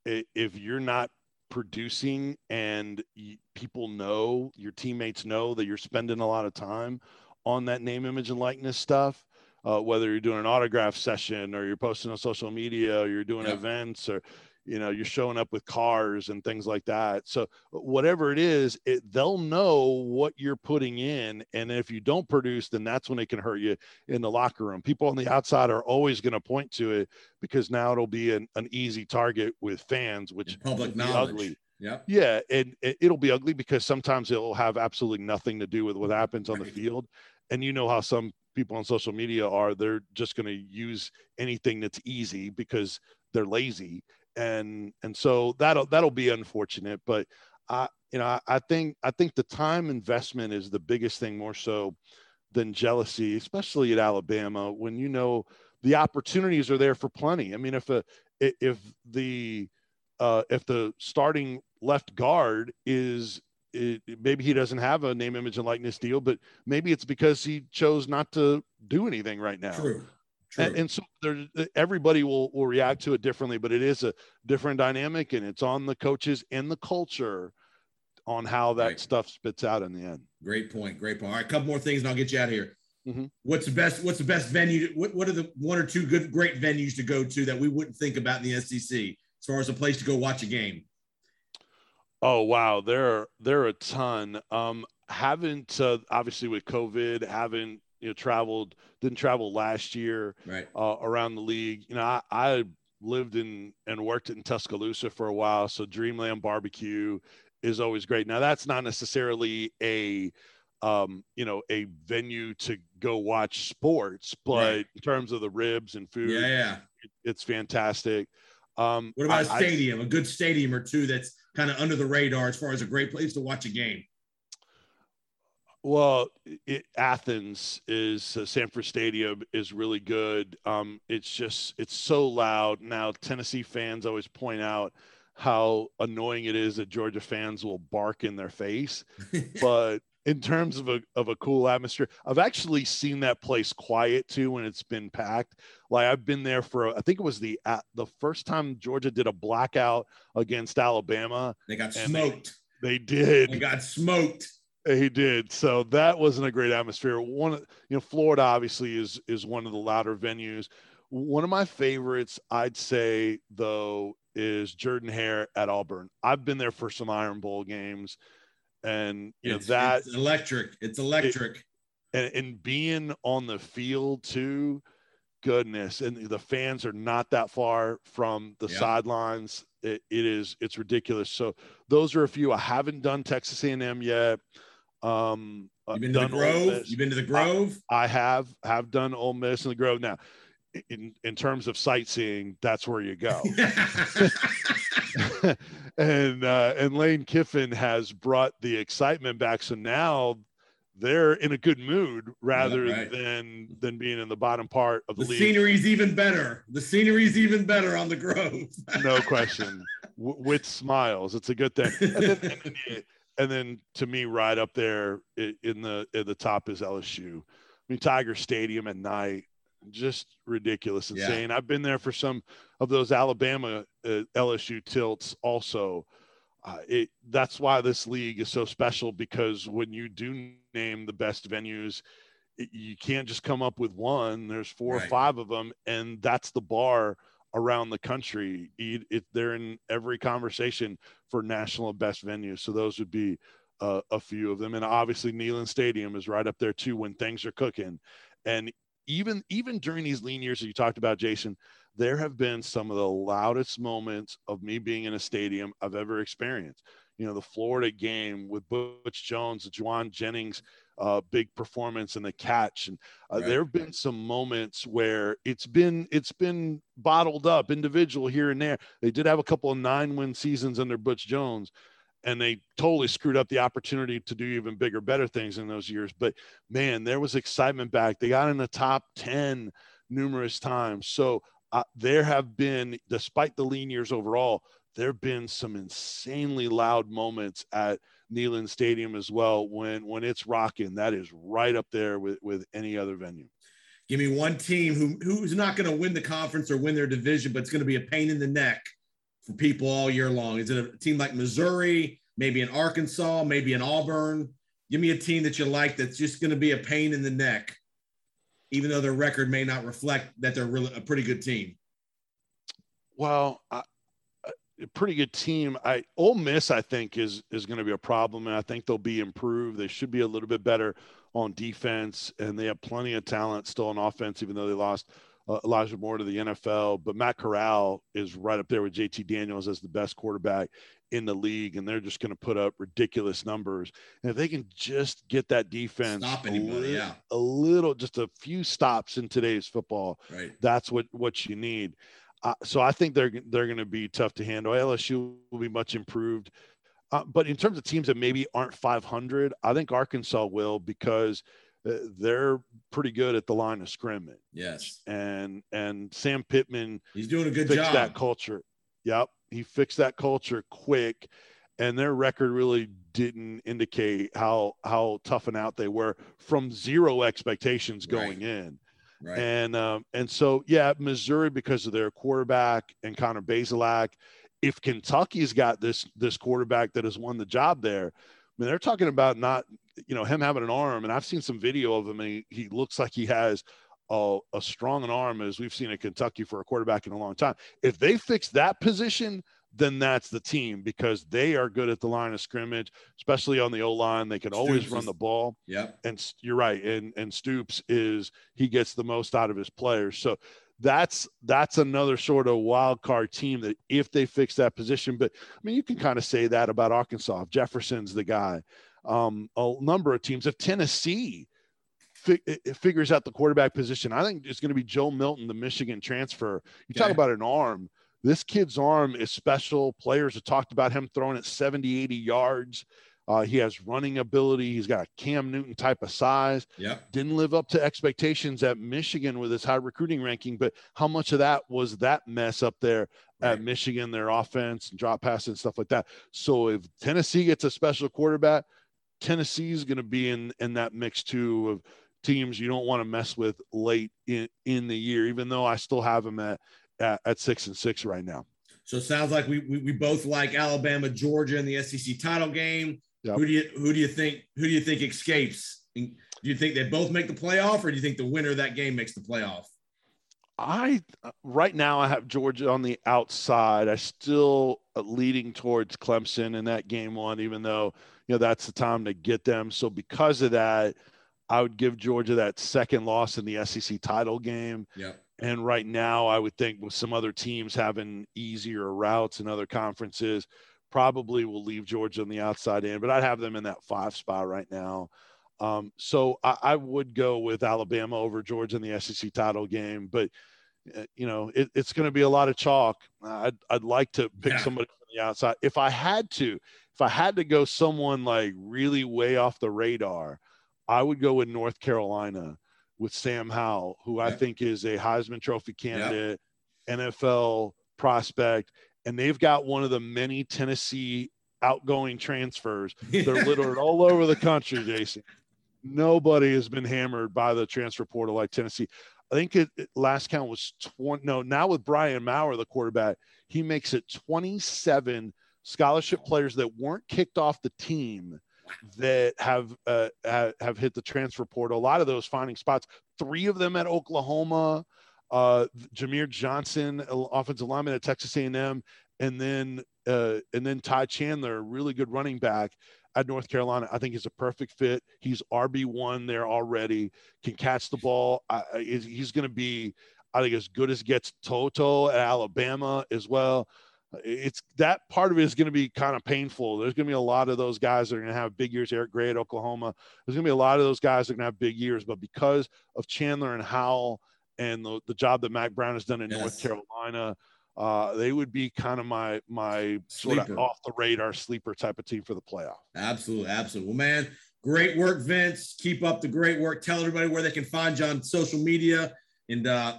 if you're not producing and y- people know your teammates know that you're spending a lot of time on that name, image, and likeness stuff, uh, whether you're doing an autograph session or you're posting on social media or you're doing Yeah. events or you know you're showing up with cars and things like that so whatever it is it, they'll know what you're putting in and if you don't produce then that's when it can hurt you in the locker room. People on the outside are always going to point to it because now it'll be an, an easy target with fans, which public knowledge. ugly. Yep. Yeah, and it- it'll be ugly because sometimes it'll have absolutely nothing to do with what happens on the field. And you know how some people on social media are, they're just going to use anything that's easy because they're lazy. And and so that'll that'll be unfortunate, but I you know, I, I think I think the time investment is the biggest thing more so than jealousy, especially at Alabama, when you know the opportunities are there for plenty. I mean, if a if the uh, if the starting left guard is it, maybe he doesn't have a name, image, and likeness deal, but maybe it's because he chose not to do anything right now. True. And, and so there, everybody will, will react to it differently, but it is a different dynamic and it's on the coaches and the culture on how that Right. stuff spits out in the end. Great point. Great point. All right, a couple more things, and I'll get you out of here. Mhm. What's the best? What's the best venue? What What are the one or two good, great venues to go to that we wouldn't think about in the SEC as far as a place to go watch a game? Oh wow, there are there are a ton. Um, haven't uh, obviously with COVID, haven't you know traveled, didn't travel last year Right. uh, around the league. You know, I, I lived in and worked in Tuscaloosa for a while, so Dreamland Barbecue is always great. Now that's not necessarily a um, you know a venue to go watch sports, but Right. in terms of the ribs and food, Yeah, yeah. it's fantastic. Um, What about a I- I- stadium? a good stadium or two that's kind of under the radar as far as a great place to watch a game. Well, it, Athens is uh, Sanford Stadium is really good. Um, it's just it's so loud now. Tennessee fans always point out how annoying it is that Georgia fans will bark in their face, but in terms of a of a cool atmosphere, I've actually seen that place quiet too when it's been packed. Like I've been there for I think it was the uh, the first time Georgia did a blackout against Alabama. They got smoked. They did. They got smoked. He did. So that wasn't a great atmosphere. One, you know, Florida obviously is is one of the louder venues. One of my favorites, I'd say, though, is Jordan Hare at Auburn. I've been there for some Iron Bowl games, and you know that it's electric. It's electric. and, and being on the field too goodness and the fans are not that far from the Yeah. sidelines it, it is it's ridiculous so those are a few i haven't done texas a&m yet um You've been to the Grove. You've been to the Grove. i have have done Ole Miss and the grove now in in terms of sightseeing that's where you go and uh, and Lane Kiffin has brought the excitement back. So now they're in a good mood rather right. than than being in the bottom part of the, the league. scenery's even better. The scenery's even better on the Grove. no question. W- with smiles, it's a good thing. And then, and then, you- and then to me, right up there in the in the top is LSU. I mean, Tiger Stadium at night, just ridiculous, Yeah. insane. I've been there for some of those Alabama uh, LSU tilts also. Uh, it that's why this league is so special because when you do name the best venues, it, you can't just come up with one. There's four Right. or five of them, and that's the bar around the country. It, they're in every conversation for national best venues. So those would be uh, a few of them, and obviously Neyland Stadium is right up there too when things are cooking. And even even during these lean years that you talked about, Jason, there have been some of the loudest moments of me being in a stadium I've ever experienced. You know, the Florida game with Butch Jones, Jauan Jennings uh, big performance and the catch, and uh, Right. there have been some moments where it's been it's been bottled up, individual here and there. They did have a couple of nine win seasons under Butch Jones, and they totally screwed up the opportunity to do even bigger, better things in those years. But man, there was excitement back. They got in the top ten numerous times. So uh, there have been, despite the lean years overall, there have been some insanely loud moments at Neyland Stadium as well. When when it's rocking, that is right up there with with any other venue. Give me one team who who's not going to win the conference or win their division, but it's going to be a pain in the neck for people all year long. Is it a team like Missouri, maybe in Arkansas, maybe in Auburn? Give me a team that you like that's just going to be a pain in the neck, even though their record may not reflect that they're really a pretty good team. Well, I, pretty good team. I Ole Miss, I think, is is going to be a problem, and I think they'll be improved. They should be a little bit better on defense, and they have plenty of talent still on offense, even though they lost uh, Elijah Moore to the NFL. But Matt Corral is right up there with JT Daniels as the best quarterback in the league, and they're just going to put up ridiculous numbers. And if they can just get that defense Stop a anybody, lit- yeah. a little, just a few stops in today's football, Right. that's what what you need. Uh, so I think they're they're going to be tough to handle. LSU will be much improved, uh, but in terms of teams that maybe aren't 500, I think Arkansas will because uh, they're pretty good at the line of scrimmage, Yes. and and Sam Pittman He's doing a good fixed job. that culture. Yep, he fixed that culture quick, and their record really didn't indicate how how tough and out they were from zero expectations going Right. in. Right. And um, and so yeah, Missouri because of their quarterback and Connor Bazelak. If Kentucky's got this this quarterback that has won the job there, I mean they're talking about not you know him having an arm, and I've seen some video of him, and he, he looks like he has a, a strong an arm as we've seen in Kentucky for a quarterback in a long time. If they fix that position, then that's the team because they are good at the line of scrimmage, especially on the O line. They can always run the ball. Yep. and you're right. And and stoops is he gets the most out of his players. So that's that's another sort of wild card team that if they fix that position but i mean you can kind of say that about arkansas. If jefferson's the guy. Um a number of teams if tennessee fi- it- it figures out the quarterback position i think it's going to be joe milton the michigan transfer. You talk about an arm this kid's arm is special players have talked about him throwing at 70 80 yards Uh, he has running ability. He's got a Cam Newton type of size. Yep. Didn't live up to expectations at Michigan with his high recruiting ranking, but how much of that was that mess up there Right. at Michigan, their offense and drop passes and stuff like that? So if Tennessee gets a special quarterback, Tennessee is going to be in in that mix too of teams you don't want to mess with late in in the year. Even though I still have them at at, at six and six right now. So it sounds like we, we we both like Alabama, Georgia in the SEC title game. Yep. Who do you who do you think who do you think escapes? Do you think they both make the playoff, or do you think the winner of that game makes the playoff? I right now I have Georgia on the outside. I still uh, leading towards Clemson in that game one, even though you know that's the time to get them. So because of that, I would give Georgia that second loss in the SEC title game. Yep. And right now, I would think with some other teams having easier routes and other conferences, probably will leave Georgia on the outside in. But I'd have them in that five spot right now. Um, so I, I would go with Alabama over Georgia in the SEC title game. But uh, you know, it, it's going to be a lot of chalk. I'd I'd like to pick Yeah. somebody from the outside. If I had to, if I had to go someone like really way off the radar, I would go with North Carolina with Sam Howell, who I Yeah. think is a Heisman Trophy candidate, NFL prospect, and they've got one of the many Tennessee outgoing transfers. They're littered all over the country, Jason. Nobody has been hammered by the transfer portal like Tennessee. I think it, it- last count was 20. No, now with Brian Maurer, the quarterback, he makes it 27 scholarship players that weren't kicked off the team that have uh, have hit the transfer portal. A lot of those finding spots. Three of them at Oklahoma. Uh, Jahmir Johnson, offensive lineman at Texas A&M, and then uh, and then Ty Chandler, really good running back at North Carolina. I think he's a perfect fit. He's RB one there already. Can catch the ball. I, he's going to be, I think, as good as gets. To'oTo'o at Alabama as well. It's that part of it is going to be kind of painful. There's going to be a lot of those guys that are going to have big years. Eric Gray at Oklahoma. There's going to be a lot of those guys that are going to have big years. But because of Chandler and Howell and the, the job that Mack Brown has done in North Carolina, uh, they would be kind of my my sort of off the radar sleeper type of team for the playoff. Absolutely, absolutely. Well, man, great work, Vince. Keep up the great work. Tell everybody where they can find you on social media and uh,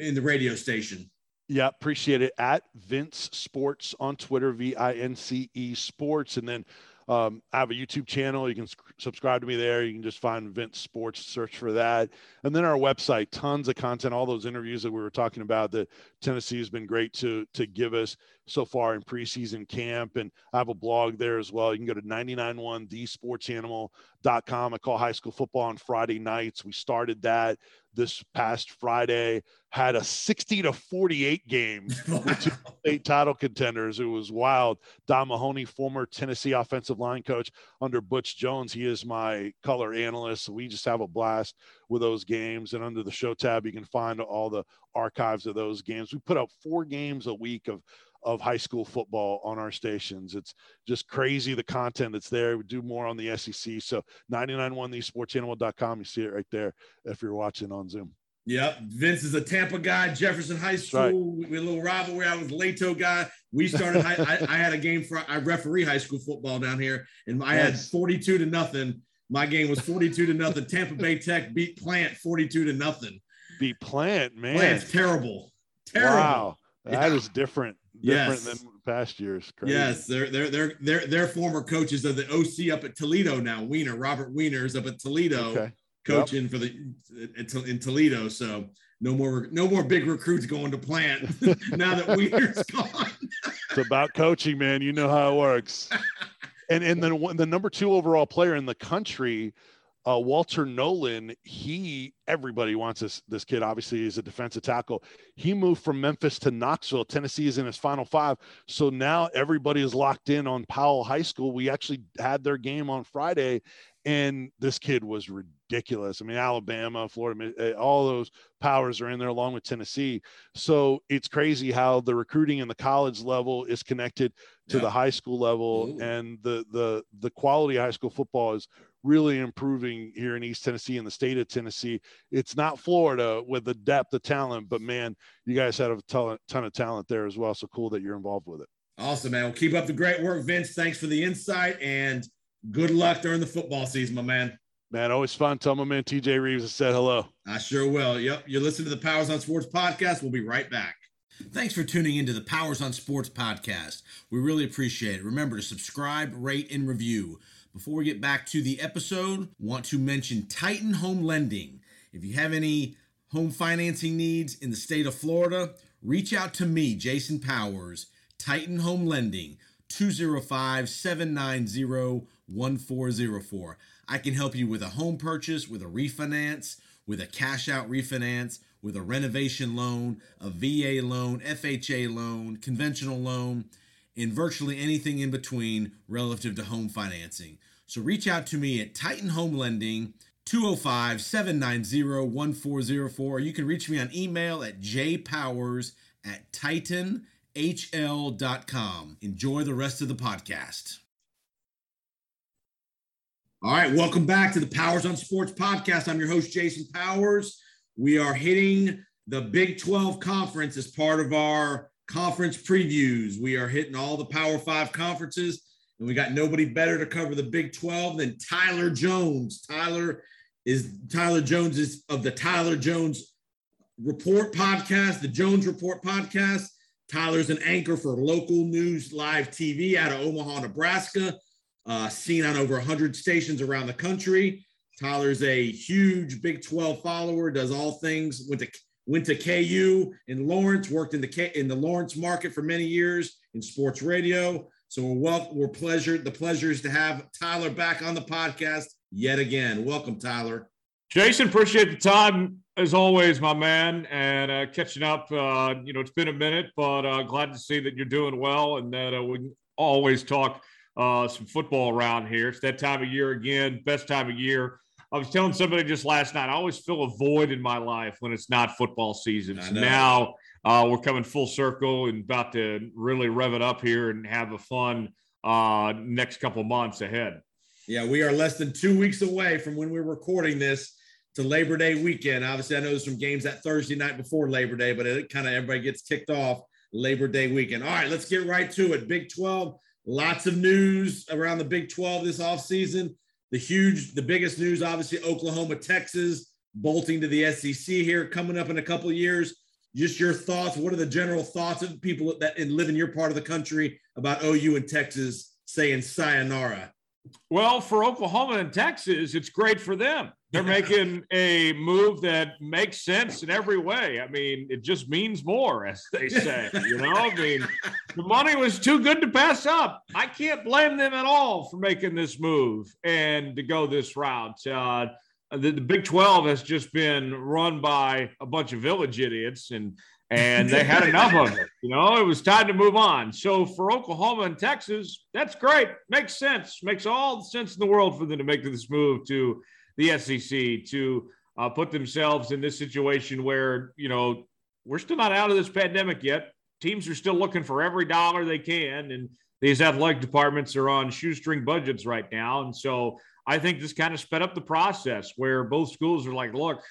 in the radio station. Yeah, appreciate it. At Vince Sports on Twitter, V I N C E Sports. And then um, I have a YouTube channel. You can subscribe to me there. You can just find Vince Sports, search for that. And then our website, tons of content, all those interviews that we were talking about that Tennessee has been great to to give us so far in preseason camp. And I have a blog there as well. You can go to 991thesportsanimal.com. I call high school football on Friday nights. We started that this past Friday, had a 60 to 48 game state title contenders. It was wild. Don Mahoney, former Tennessee offensive line coach under Butch Jones, he is my color analyst. We just have a blast with those games. And under the show tab, you can find all the archives of those games. We put up four games a week of of high school football on our stations. It's just crazy the content that's there. We do more on the SEC. So 991thesportsanimal.com. You see it right there if you're watching on Zoom. Yep. Vince is a Tampa guy, Jefferson High School. right. We a little rivalry. I was a Leto guy. We started. high, I, I had a game for I referee high school football down here, and I had 42 to nothing. My game was 42 to nothing. Tampa Bay Tech beat Plant 42 to nothing. Be plant, man. Plant's terrible. Terrible. Wow. that is Yeah. different. Different Yes. than past years. Crazy. Yes, they're they're they're they're they're former coaches of the OC up at Toledo now. Weiner, Robert Weiner is up at Toledo. Okay. coaching for the in- in Toledo. So no more no more big recruits going to plant now that Weiner's gone. It's about coaching, man. You know how it works. And and then the number two overall player in the country, uh, Walter Nolen. He everybody wants this this kid. Obviously, he's a defensive tackle. He moved from Memphis to Knoxville. Tennessee is in his final five. So now everybody is locked in on Powell High School. We actually had their game on Friday, and this kid was ridiculous. I mean, Alabama, Florida, eh, all those powers are in there along with Tennessee. So it's crazy how the recruiting in the college level is connected to Yeah. the high school level, Ooh. and the the the quality of high school football is really improving here in East Tennessee and the state of Tennessee. It's not Florida with the depth of talent, but man, you guys have a ton, ton of talent there as well. So cool that you're involved with it. Awesome, man. Well, keep up the great work, Vince. Thanks for the insight and Good luck during the football season, my man. Man, always fun. Tell my man TJ Reeves has said hello. I sure will. Yep. You're listening to the Powers on Sports podcast. We'll be right back. Thanks for tuning into the Powers on Sports podcast. We really appreciate it. Remember to subscribe, rate, and review. Before we get back to the episode, want to mention Titan Home Lending. If you have any home financing needs in the state of Florida, reach out to me, Jason Powers, Titan Home Lending, 205 790 1404. I can help you with a home purchase, with a refinance, with a cash out refinance, with a renovation loan, a VA loan, FHA loan, conventional loan, and virtually anything in between relative to home financing. So reach out to me at Titan Home Lending, 205 790 1404. You can reach me on email at jpowers at titanhl.com. Enjoy the rest of the podcast. All right, welcome back to the Powers on Sports podcast. I'm your host, Jason Powers. We are hitting the Big 12 conference as part of our conference previews. We are hitting all the Power Five conferences, and we got nobody better to cover the Big 12 than Tyler Jones. Tyler is Tyler Jones is of the Tyler Jones Report podcast, the Jones Report podcast. Tyler's an anchor for local news live TV out of Omaha, Nebraska, uh, seen on over 100 stations around the country. Tyler's a huge Big 12 follower, does all things, went to went to KU in Lawrence, worked in the K, in the Lawrence market for many years in sports radio. So we're well, we're pleasure. The pleasure is to have Tyler back on the podcast yet again. Welcome, Tyler. Jason, appreciate the time as always, my man, and uh, catching up. Uh, you know, it's been a minute, but uh, glad to see that you're doing well and that uh, we can always talk uh, some football around here. It's that time of year again, best time of year. I was telling somebody just last night, I always feel a void in my life when it's not football season. So now uh, we're coming full circle and about to really rev it up here and have a fun uh, next couple months ahead. Yeah, we are less than two weeks away from when we're recording this to Labor Day weekend. Obviously, I know there's some games that Thursday night before Labor Day, but it kind of everybody gets kicked off Labor Day weekend. All right, let's get right to it. Big 12, lots of news around the Big 12 this offseason. The huge, the biggest news, obviously, Oklahoma, Texas, bolting to the SEC here coming up in a couple years. Just your thoughts. What are the general thoughts of people that live in your part of the country about OU and Texas saying sayonara? Well, for Oklahoma and Texas, it's great for them. They're making a move that makes sense in every way. I mean, it just means more, as they say. You know, I mean, the money was too good to pass up. I can't blame them at all for making this move and to go this route. Uh, the, the Big 12 has just been run by a bunch of village idiots and and they had enough of it. You know, it was time to move on. So for Oklahoma and Texas, that's great. Makes sense. Makes all the sense in the world for them to make this move to the SEC to uh, put themselves in this situation where you know we're still not out of this pandemic yet. Teams are still looking for every dollar they can, and these athletic departments are on shoestring budgets right now. And so I think this kind of sped up the process where both schools are like, look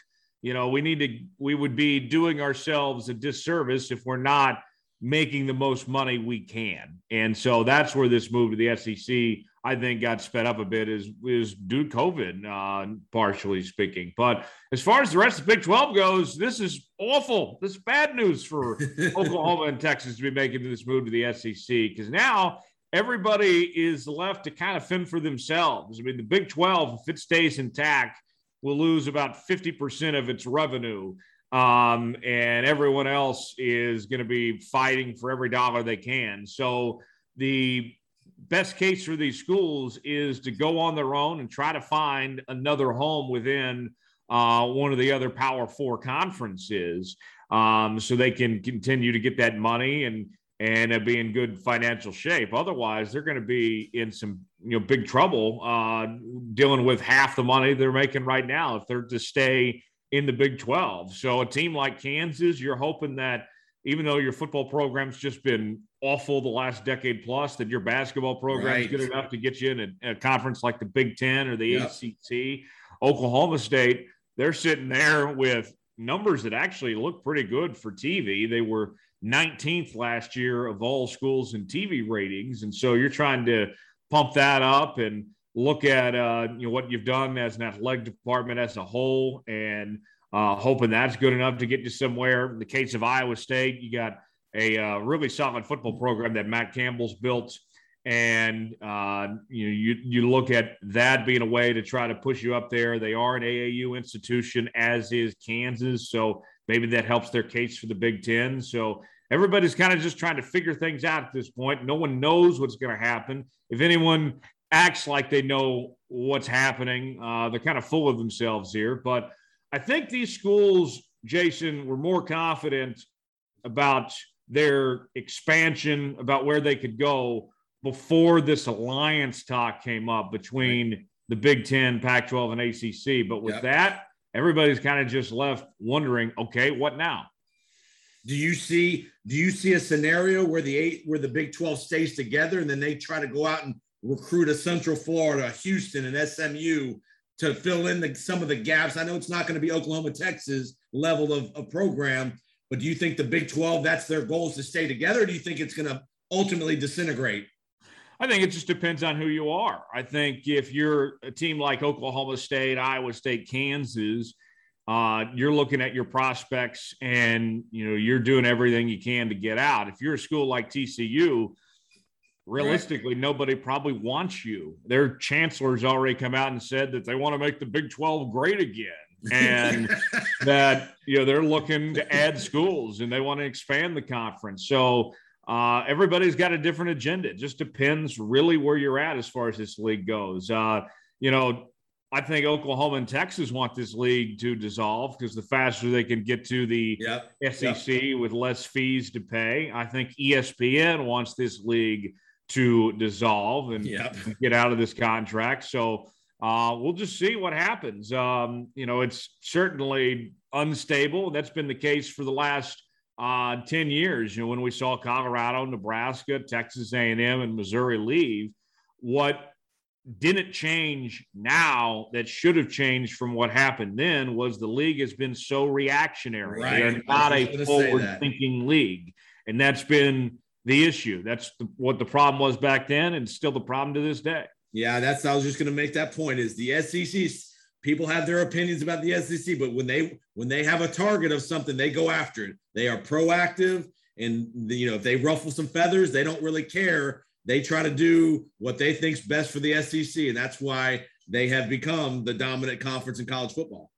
you know, we need to, we would be doing ourselves a disservice if we're not making the most money we can. And so that's where this move to the SEC, I think, got sped up a bit is, is due to COVID, uh, partially speaking. But as far as the rest of the Big 12 goes, this is awful. This is bad news for Oklahoma and Texas to be making this move to the SEC because now everybody is left to kind of fend for themselves. I mean, the Big 12, if it stays intact, will lose about 50% of its revenue. Um, and everyone else is going to be fighting for every dollar they can. So the best case for these schools is to go on their own and try to find another home within uh, one of the other Power Four conferences, um, so they can continue to get that money and and uh, be in good financial shape. Otherwise, they're going to be in some you know big trouble uh, dealing with half the money they're making right now if they're to stay in the Big 12. So a team like Kansas, you're hoping that even though your football program's just been awful the last decade plus, that your basketball program right. is good enough to get you in a, a, conference like the Big Ten or the yep. ACC. Oklahoma State, they're sitting there with numbers that actually look pretty good for TV. They were 19th last year of all schools in TV ratings. And so you're trying to pump that up and look at uh, you know what you've done as an athletic department as a whole, and uh, hoping that's good enough to get you somewhere. In the case of Iowa State, you got a uh, really solid football program that Matt Campbell's built, and uh, you know you you look at that being a way to try to push you up there. They are an AAU institution, as is Kansas, so maybe that helps their case for the Big Ten. So everybody's kind of just trying to figure things out at this point. No one knows what's going to happen. If anyone acts like they know what's happening, uh, they're kind of full of themselves here. But I think these schools, Jason, were more confident about their expansion, about where they could go before this alliance talk came up between the Big Ten, Pac 12, and ACC. But with Yep. that, everybody's kind of just left wondering okay, what now? Do you see do you see a scenario where the eight where the Big 12 stays together and then they try to go out and recruit a Central Florida, Houston, and SMU to fill in the, some of the gaps? I know it's not going to be Oklahoma, Texas level of, of program, but do you think the Big 12 that's their goal is to stay together? Do you think it's going to ultimately disintegrate? I think it just depends on who you are. I think if you're a team like Oklahoma State, Iowa State, Kansas, uh, you're looking at your prospects and you know you're doing everything you can to get out. If you're a school like TCU, realistically, nobody probably wants you. Their chancellor's already come out and said that they want to make the Big 12 great again. And that you know they're looking to add schools and they want to expand the conference. So uh, everybody's got a different agenda. It just depends really where you're at as far as this league goes. Uh, you know, I think Oklahoma and Texas want this league to dissolve because the faster they can get to the Yep. SEC with less fees to pay. I think ESPN wants this league to dissolve and Yep. get out of this contract. So uh, we'll just see what happens. Um, you know, it's certainly unstable. That's been the case for the last uh, 10 years. You know, when we saw Colorado, Nebraska, Texas A&M, and Missouri leave, what didn't change now that should have changed from what happened then was the league has been so reactionary. Right. They're not a gonna say that. forward thinking league. And that's been the issue. That's the, what the problem was back then and still the problem to this day. Yeah, that's I was just going to make that point. Is the SEC people have their opinions about the SEC, but when they when they have a target of something, they go after it. They are proactive, and the, you know if they ruffle some feathers, they don't really care. They try to do what they think's best for the SEC, and that's why they have become the dominant conference in college football.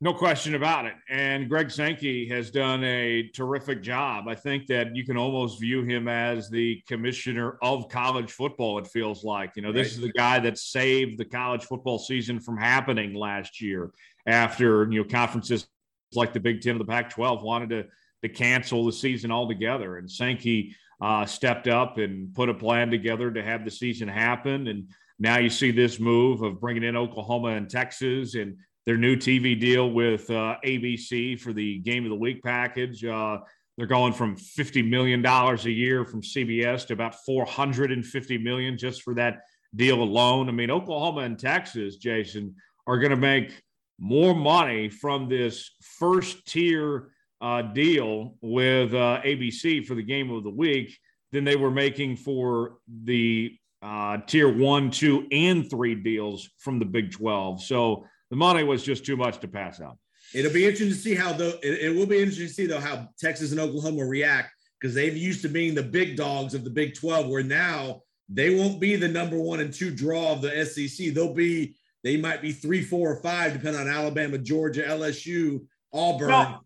No question about it. And Greg Sankey has done a terrific job. I think that you can almost view him as the commissioner of college football, it feels like. You know, this Right. is the guy that saved the college football season from happening last year after, you know, conferences like the Big Ten or the Pac 12 wanted to, to cancel the season altogether. And Sankey uh, stepped up and put a plan together to have the season happen. And now you see this move of bringing in Oklahoma and Texas and their new TV deal with uh, ABC for the Game of the Week package. Uh, they're going from fifty million dollars a year from CBS to about four hundred and fifty million just for that deal alone. I mean, Oklahoma and Texas, Jason, are going to make more money from this first tier uh, deal with uh, ABC for the Game of the Week than they were making for the uh, tier one, two, and three deals from the Big 12. So the money was just too much to pass out. It'll be interesting to see how though it, it will be interesting to see though how Texas and Oklahoma react because they've used to being the big dogs of the Big 12, where now they won't be the number one and two draw of the SEC. They'll be they might be three, four, or five, depending on Alabama, Georgia, LSU, Auburn.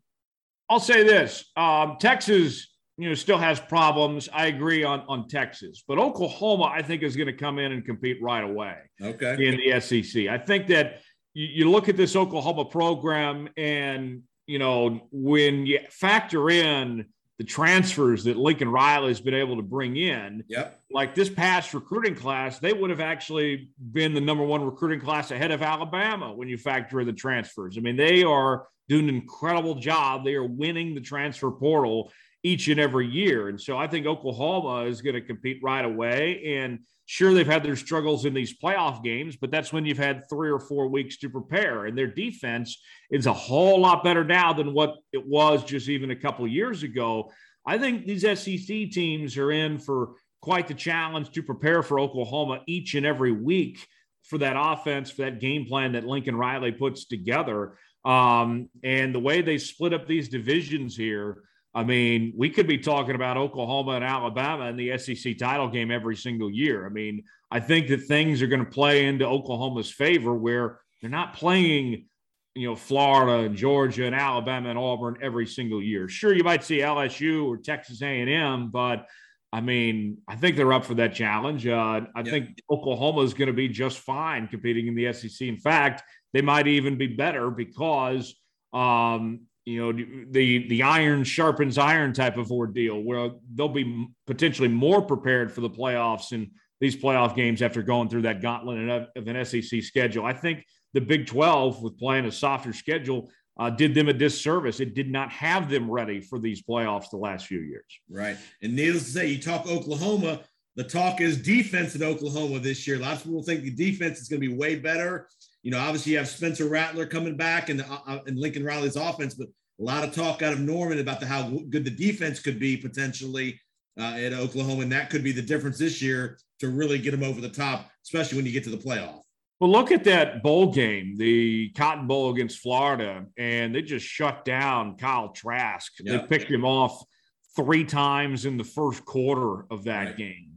I'll say this: um, Texas, you know, still has problems. I agree on on Texas, but Oklahoma, I think, is going to come in and compete right away. okay. in the SEC. I think that you, you look at this Oklahoma program, and you know when you factor in the transfers that Lincoln Riley has been able to bring in, Yep. like this past recruiting class, they would have actually been the number one recruiting class ahead of Alabama when you factor in the transfers. I mean, they are doing an incredible job. They are winning the transfer portal each and every year. And so I think Oklahoma is going to compete right away. And sure, they've had their struggles in these playoff games, but that's when you've had three or four weeks to prepare. And their defense is a whole lot better now than what it was just even a couple years ago. I think these SEC teams are in for quite the challenge to prepare for Oklahoma each and every week. for that offense, for that game plan that Lincoln Riley puts together. Um, and the way they split up these divisions here, I mean, we could be talking about Oklahoma and Alabama in the SEC title game every single year. I mean, I think that things are going to play into Oklahoma's favor where they're not playing, you know, Florida and Georgia and Alabama and Auburn every single year. Sure, you might see LSU or Texas A&M, but I mean, I think they're up for that challenge. Uh, I think Oklahoma is going to be just fine competing in the SEC. In fact, they might even be better because um, you know the the iron sharpens iron type of ordeal where they'll be potentially more prepared for the playoffs and these playoff games after going through that gauntlet of an SEC schedule. I think the Big 12 with playing a softer schedule uh, did them a disservice. It did not have them ready for these playoffs the last few years. Right. And needless to say, you talk Oklahoma, the talk is defense in Oklahoma this year. Lots of people think the defense is going to be way better. You know, obviously you have Spencer Rattler coming back and, uh, uh, and Lincoln Riley's offense, but a lot of talk out of Norman about the, how good the defense could be potentially uh, at Oklahoma, and that could be the difference this year to really get them over the top, especially when you get to the playoff. Well, look at that bowl game, the Cotton Bowl against Florida, and they just shut down Kyle Trask. Yep. They picked him off three times in the first quarter of that right. game.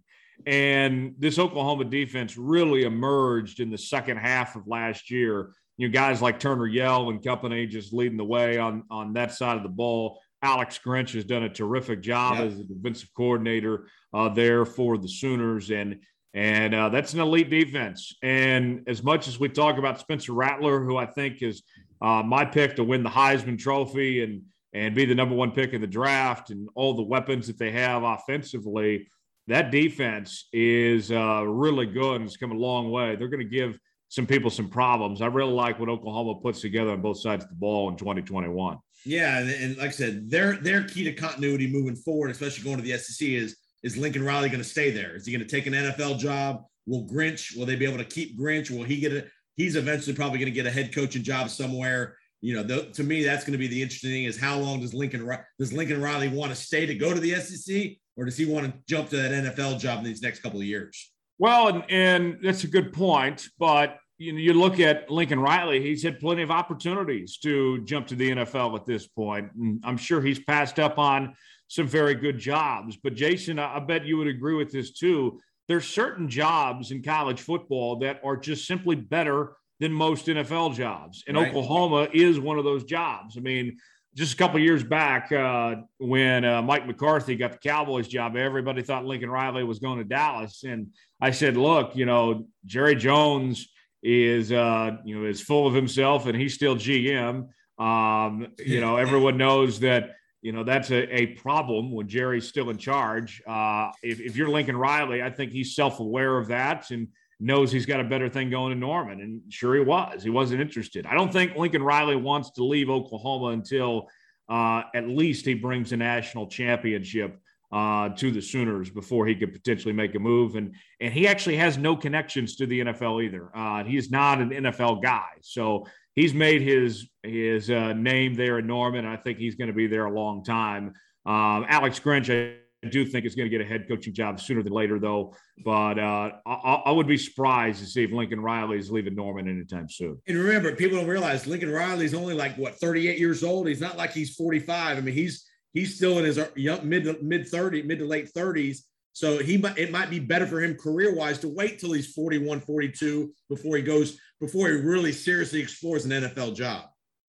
And this Oklahoma defense really emerged in the second half of last year. You know, guys like Turner Yell and company just leading the way on, on that side of the ball. Alex Grinch has done a terrific job yep. as the defensive coordinator uh, there for the Sooners, and and uh, that's an elite defense. And as much as we talk about Spencer Rattler, who I think is uh, my pick to win the Heisman Trophy and and be the number one pick in the draft, and all the weapons that they have offensively, that defense is uh, really good and it's come a long way. They're going to give some people some problems. I really like what Oklahoma puts together on both sides of the ball in 2021. Yeah, and, and like I said, their their key to continuity moving forward, especially going to the SEC, is is Lincoln Riley going to stay there? Is he going to take an NFL job? Will Grinch? Will they be able to keep Grinch? Will he get a? He's eventually probably going to get a head coaching job somewhere. You know, the, to me, that's going to be the interesting thing: is how long does Lincoln does Lincoln Riley want to stay to go to the SEC, or does he want to jump to that NFL job in these next couple of years? Well, and, and that's a good point. But you know, you look at Lincoln Riley, he's had plenty of opportunities to jump to the NFL at this point. And I'm sure he's passed up on some very good jobs. But Jason, I bet you would agree with this too. There's certain jobs in college football that are just simply better than most NFL jobs. And right. Oklahoma is one of those jobs. I mean, just a couple years back, uh, when uh, Mike McCarthy got the Cowboys job, everybody thought Lincoln Riley was going to Dallas, and I said, "Look, you know, Jerry Jones is, uh, you know, is full of himself, and he's still GM. Um, you know, everyone knows that." You know that's a, a problem when Jerry's still in charge. Uh, if, if you're Lincoln Riley, I think he's self-aware of that and knows he's got a better thing going in Norman. And sure, he was. He wasn't interested. I don't think Lincoln Riley wants to leave Oklahoma until uh, at least he brings a national championship uh, to the Sooners before he could potentially make a move. And and he actually has no connections to the NFL either. Uh, he's not an NFL guy, so he's made his his uh, name there in Norman. I think he's going to be there a long time. Um, Alex Grinch, I do think is going to get a head coaching job sooner than later, though. But uh, I, I, would be surprised to see if Lincoln Riley is leaving Norman anytime soon. And remember, people don't realize Lincoln Riley's only like what 38 years old. He's not like he's 45. I mean, he's he's still in his young mid mid 30 mid to late 30s. So he might it might be better for him career wise to wait till he's 41, 42 before he goes before he really seriously explores an NFL job.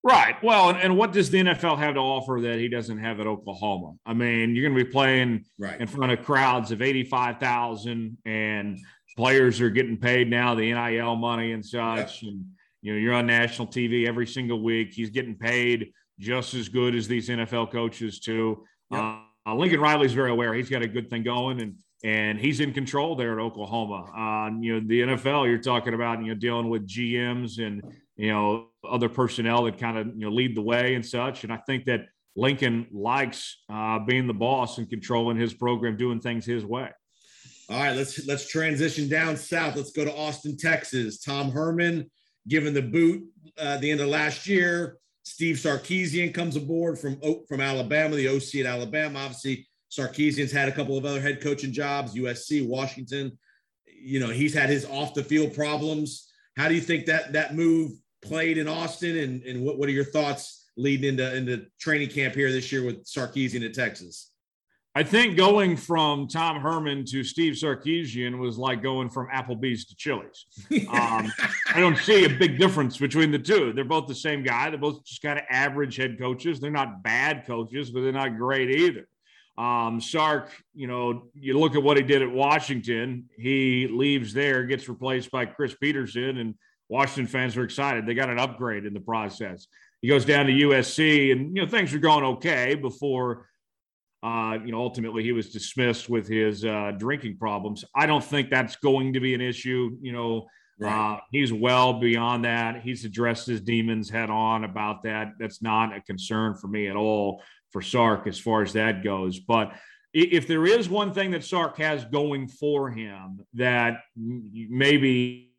Right. Well, and, and, what does the NFL have to offer that he doesn't have at Oklahoma? I mean, you're going to be playing right. in front of crowds of 85,000 and players are getting paid now the NIL money and such. And, you know, you're on national TV every single week. He's getting paid just as good as these NFL coaches, too. Yep. Uh, Lincoln Riley's very aware. He's got a good thing going and, and he's in control there at Oklahoma. Uh, you know, the NFL, you're talking about, you know, dealing with GMs and, you know, other personnel that kind of you know lead the way and such. And I think that Lincoln likes uh, being the boss and controlling his program, doing things his way. All right, let's let's transition down south. Let's go to Austin, Texas. Tom Herman given the boot uh, the end of last year. Steve Sarkisian comes aboard from from Alabama, the OC at Alabama. Obviously, Sarkisian's had a couple of other head coaching jobs, USC, Washington. you know, he's had his off the field problems. How do you think that that move played in Austin, and and what, what are your thoughts leading into into training camp here this year with Sarkisian at Texas? I think going from Tom Herman to Steve Sarkisian was like going from Applebee's to Chili's. Um, I don't see a big difference between the two. They're both the same guy. They're both just kind of average head coaches. They're not bad coaches, but they're not great either. Um, Sark, you know, you look at what he did at Washington. He leaves there, gets replaced by Chris Petersen, and Washington fans are excited. They got an upgrade in the process. He goes down to USC, and you know things are going okay before uh, you know, ultimately he was dismissed with his uh, drinking problems. I don't think that's going to be an issue. You know, right. uh, he's well beyond that. He's addressed his demons head on about that. That's not a concern for me at all for Sark as far as that goes. But if there is one thing that Sark has going for him that maybe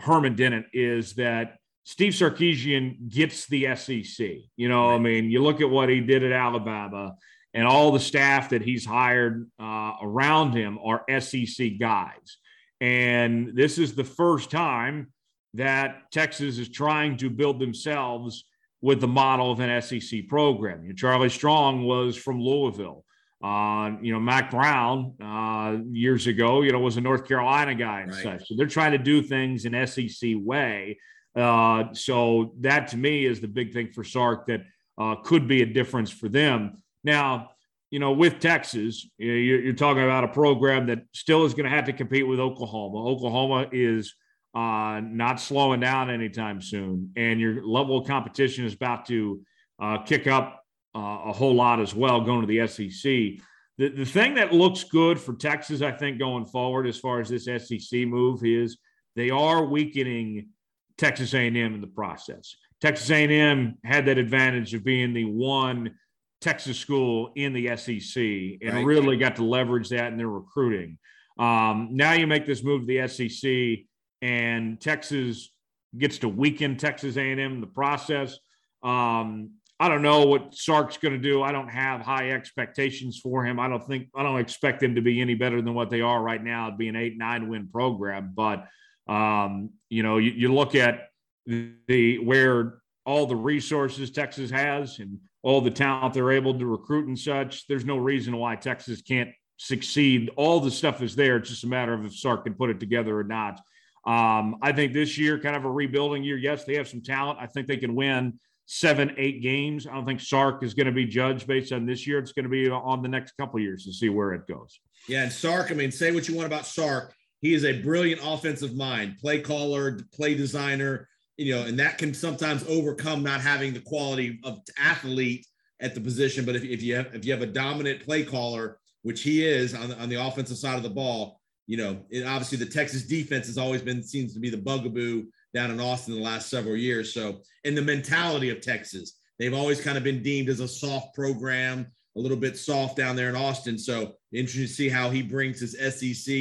Herman didn't, is that Steve Sarkisian gets the SEC. You know, right. I mean, you look at what he did at Alabama and all the staff that he's hired uh, around him are SEC guys. And this is the first time that Texas is trying to build themselves with the model of an SEC program. You know, Charlie Strong was from Louisville. Uh, you know, Mack Brown uh, years ago, you know, was a North Carolina guy and right. such. So they're trying to do things in SEC way. Uh, so that to me is the big thing for Sark that uh, could be a difference for them. Now, you know, with Texas, you're, talking about a program that still is going to have to compete with Oklahoma. Oklahoma is uh, not slowing down anytime soon, and your level of competition is about to uh, kick up uh, a whole lot as well, going to the SEC. The, the thing that looks good for Texas, I think, going forward as far as this SEC move is they are weakening Texas A&M in the process. Texas A&M had that advantage of being the one – Texas school in the SEC and right. really got to leverage that in their recruiting. Um, now you make this move to the SEC, and Texas gets to weaken Texas A&M in the process. Um, I don't know what Sark's going to do. I don't have high expectations for him. I don't think I don't expect them to be any better than what they are right now. It'd be an eight nine win program, but um, you know you, you look at the where all the resources Texas has and all the talent they're able to recruit and such, there's no reason why Texas can't succeed. All the stuff is there. It's just a matter of if Sark can put it together or not. Um, I think this year, kind of a rebuilding year. Yes, they have some talent. I think they can win seven, eight games. I don't think Sark is going to be judged based on this year. It's going to be on the next couple years to see where it goes. Yeah, and Sark. I mean, say what you want about Sark. He is a brilliant offensive mind, play caller, play designer you know, and that can sometimes overcome not having the quality of athlete at the position. But if, if you have if you have a dominant play caller, which he is on the, on the offensive side of the ball, you know, it, obviously the Texas defense has always been seems to be the bugaboo down in Austin the last several years. So, in the mentality of Texas, they've always kind of been deemed as a soft program, a little bit soft down there in Austin. So, interesting to see how he brings his SEC,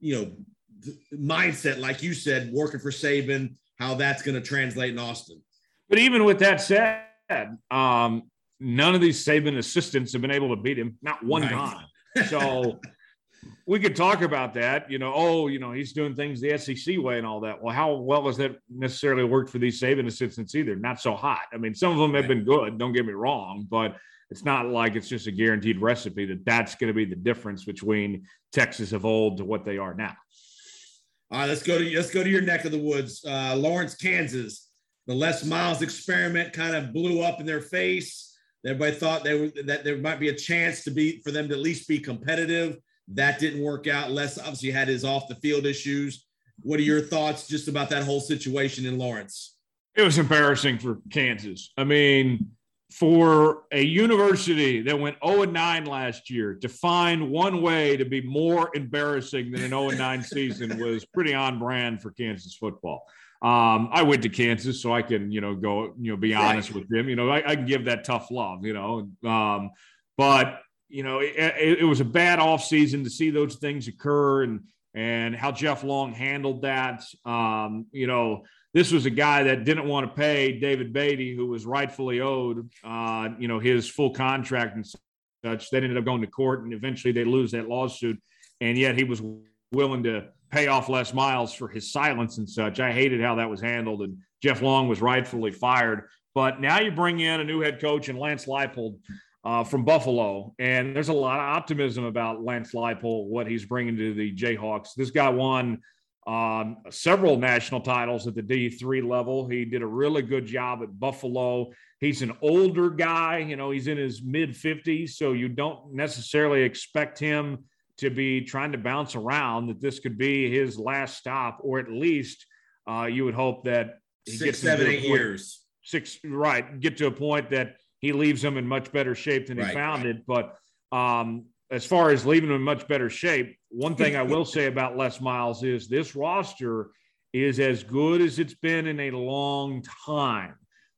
you know, mindset, like you said, working for Saban how that's going to translate in Austin. But even with that said, um, none of these Saban assistants have been able to beat him, not one right. time. So we could talk about that. You know, oh, you know, he's doing things the SEC way and all that. Well, how well has that necessarily worked for these Saban assistants either? Not so hot. I mean, some of them have been good. Don't get me wrong, but it's not like it's just a guaranteed recipe that that's going to be the difference between Texas of old to what they are now. All right, let's go to let's go to your neck of the woods, uh, Lawrence, Kansas. The Les Miles experiment kind of blew up in their face. Everybody thought they were that there might be a chance to be for them to at least be competitive. That didn't work out. Les obviously had his off the field issues. What are your thoughts just about that whole situation in Lawrence? It was embarrassing for Kansas. I mean, for a university that went 0 9 last year to find one way to be more embarrassing than an 0 9 season was pretty on brand for Kansas football. Um, I went to Kansas, so I can, you know, go, you know, be honest with them. You know, I, I, can give that tough love, you know. Um, but, you know, it, it, was a bad offseason to see those things occur and and how Jeff Long handled that. Um, you know, this was a guy that didn't want to pay David Beaty, who was rightfully owed, uh, you know, his full contract and such. They ended up going to court, and eventually they lose that lawsuit. And yet he was willing to pay off Les Miles for his silence and such. I hated how that was handled, and Jeff Long was rightfully fired. But now you bring in a new head coach and Lance Leipold uh, from Buffalo, and there's a lot of optimism about Lance Leipold, what he's bringing to the Jayhawks. This guy won um, several national titles at the D3 level. He did a really good job at Buffalo. He's an older guy, you know, he's in his mid 50s, so you don't necessarily expect him to be trying to bounce around, that this could be his last stop, or at least uh, you would hope that he Six, gets seven, eight point- years. six right get to a point that he leaves them in much better shape than he Right, found right. it. But um as far as leaving them in much better shape one thing i will say about les miles is this roster is as good as it's been in a long time.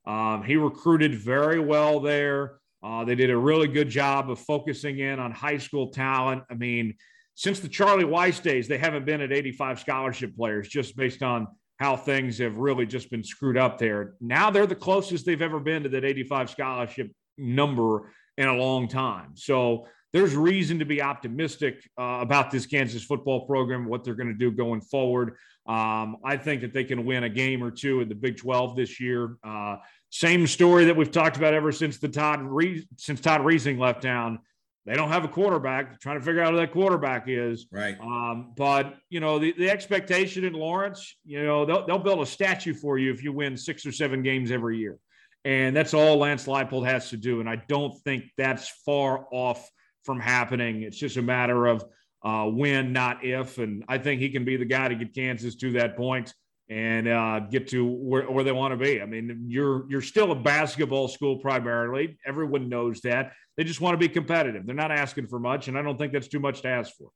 Um, he recruited very well there. Uh, they did a really good job of focusing in on high school talent. I mean since the Charlie Weis days they haven't been at 85 scholarship players just based on how things have really just been screwed up there. Now they're the closest they've ever been to that 85 scholarship number in a long time. So there's reason to be optimistic uh, about this Kansas football program, what they're going to do going forward. Um, I think that they can win a game or two in the Big 12 this year. Uh, same story that we've talked about ever since the Todd Re- since Todd Reesing left town. They don't have a quarterback. They're trying to figure out who that quarterback is. Right. Um, but you know, the, the expectation in Lawrence, you know, they'll, they'll build a statue for you if you win six or seven games every year. And that's all Lance Leipold has to do. And I don't think that's far off from happening. It's just a matter of uh, when, not if. And I think he can be the guy to get Kansas to that point and uh, get to where, where they want to be. I mean, you're you're still a basketball school primarily. Everyone knows that. They just want to be competitive. They're not asking for much, and I don't think that's too much to ask for.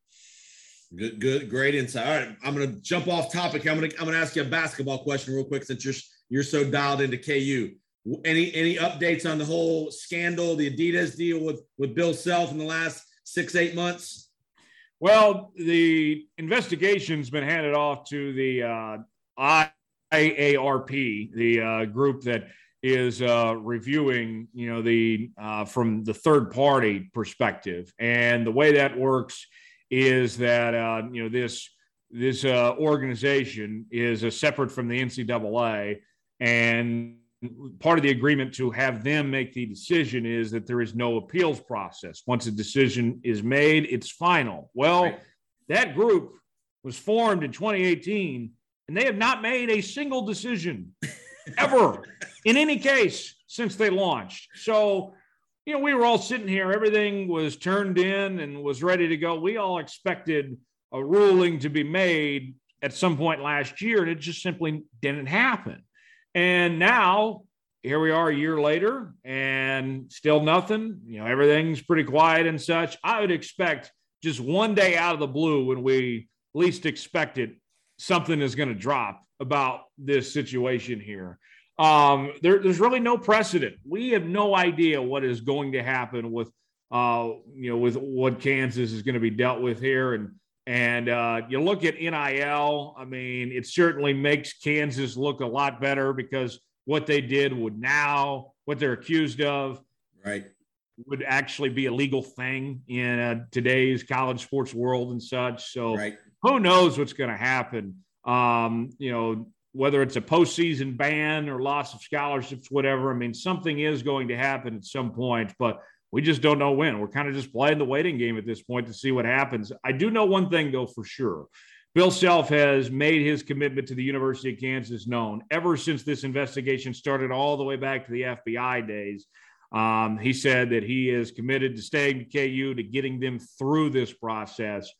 Good, good, great insight. All right, I'm gonna jump off topic. I'm gonna I'm gonna ask you a basketball question real quick since you're you're so dialed into KU. Any any updates on the whole scandal, the Adidas deal with with Bill Self in the last six eight months? Well, the investigation's been handed off to the uh, IARP, the uh, group that is uh, reviewing, you know, the uh, from the third party perspective, and the way that works is that uh, you know this this uh, organization is uh, separate from the NCAA, and part of the agreement to have them make the decision is that there is no appeals process. Once a decision is made, it's final. Well, Right. that group was formed in 2018, and they have not made a single decision ever in any case since they launched. So, you know, we were all sitting here, everything was turned in and was ready to go. We all expected a ruling to be made at some point last year, and it just simply didn't happen. And now here we are a year later and still nothing. You know, everything's pretty quiet and such. I would expect just one day out of the blue when we least expect it, something is going to drop about this situation here. Um, there, there's really no precedent. We have no idea what is going to happen with, uh, you know, with what Kansas is going to be dealt with here. And and uh, you look at NIL. I mean, it certainly makes Kansas look a lot better because what they did would now, what they're accused of, Right. would actually be a legal thing in uh, today's college sports world and such. So Right. Who knows what's going to happen? Um, you know, whether it's a postseason ban or loss of scholarships, whatever. I mean, something is going to happen at some point, but we just don't know when. We're kind of just playing the waiting game at this point to see what happens. I do know one thing, though, for sure. Bill Self has made his commitment to the University of Kansas known ever since this investigation started, all the way back to the FBI days. Um, he said that he is committed to staying at KU, to getting them through this process.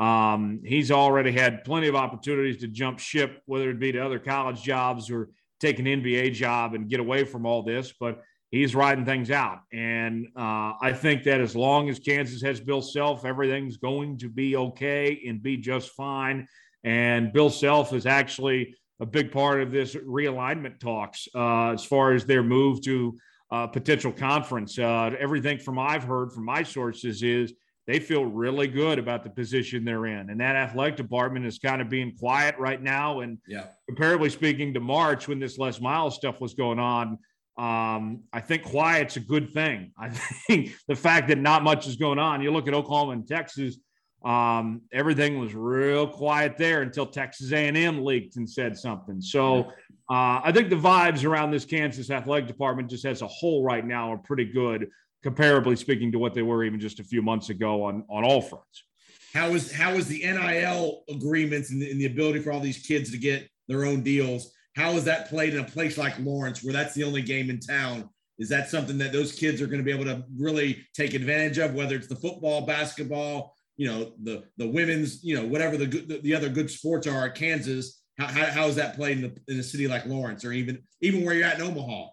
Um, he's already had plenty of opportunities to jump ship, whether it be to other college jobs or take an NBA job and get away from all this, but he's riding things out. And uh, I think that as long as Kansas has Bill Self, everything's going to be okay and be just fine. And Bill Self is actually a big part of this realignment talks uh, as far as their move to uh, potential conference. Uh, everything from I've heard from my sources is they feel really good about the position they're in. And that athletic department is kind of being quiet right now. And Yeah. comparatively speaking to March when this Les Miles stuff was going on, um, I think quiet's a good thing. I think the fact that not much is going on, you look at Oklahoma and Texas, um, everything was real quiet there until Texas A&M leaked and said something. So uh, I think the vibes around this Kansas athletic department just as a whole right now are pretty good, comparably speaking to what they were even just a few months ago on on all fronts. How is how is the NIL agreements and the, and the ability for all these kids to get their own deals? How is that played in a place like Lawrence, where that's the only game in town? Is that something that those kids are going to be able to really take advantage of, whether it's the football, basketball, you know, the the women's, you know, whatever the the, the other good sports are at Kansas? How, how, how is that played in, the, in a city like Lawrence, or even even where you're at in Omaha?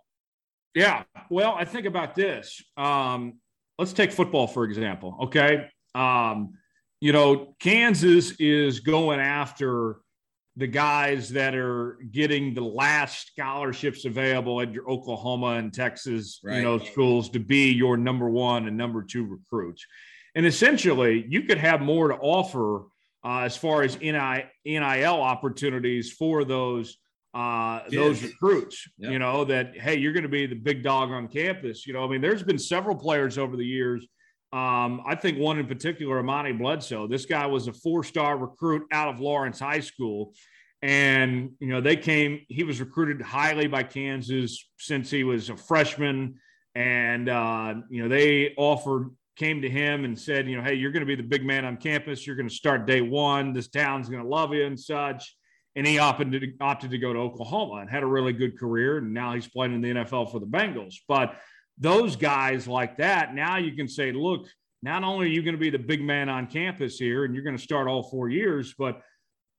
Yeah, well, I think about this. Um, let's take football for example. Okay, um, you know, Kansas is going after the guys that are getting the last scholarships available at your Oklahoma and Texas, Right. you know, schools to be your number one and number two recruits. And essentially, you could have more to offer uh, as far as NIL opportunities for those uh, those recruits. You know that hey, you're going to be the big dog on campus. You know, I mean, there's been several players over the years. Um, I think one in particular, Amani Bledsoe. This guy was a four-star recruit out of Lawrence High School, and you know they came. He was recruited highly by Kansas since he was a freshman, and uh, you know they offered came to him and said, you know, hey, you're going to be the big man on campus. You're going to start day one. This town's going to love you and such. And he opted to, opted to go to Oklahoma and had a really good career. And now he's playing in the NFL for the Bengals. But those guys like that, now you can say, look, not only are you going to be the big man on campus here and you're going to start all four years, but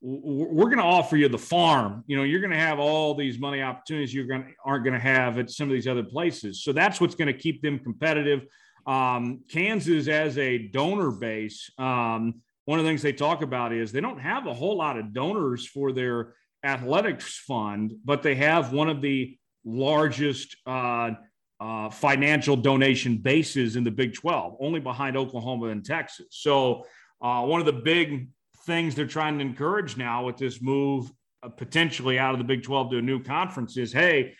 we're going to offer you the farm. You know, you're going to have all these money opportunities you're going to, aren't going to have at some of these other places. So that's what's going to keep them competitive. Um, Kansas as a donor base, um, one of the things they talk about is they don't have a whole lot of donors for their athletics fund, but they have one of the largest uh, uh, financial donation bases in the Big 12, only behind Oklahoma and Texas. So, uh, one of the big things they're trying to encourage now with this move, uh, potentially out of the Big 12 to a new conference, is hey,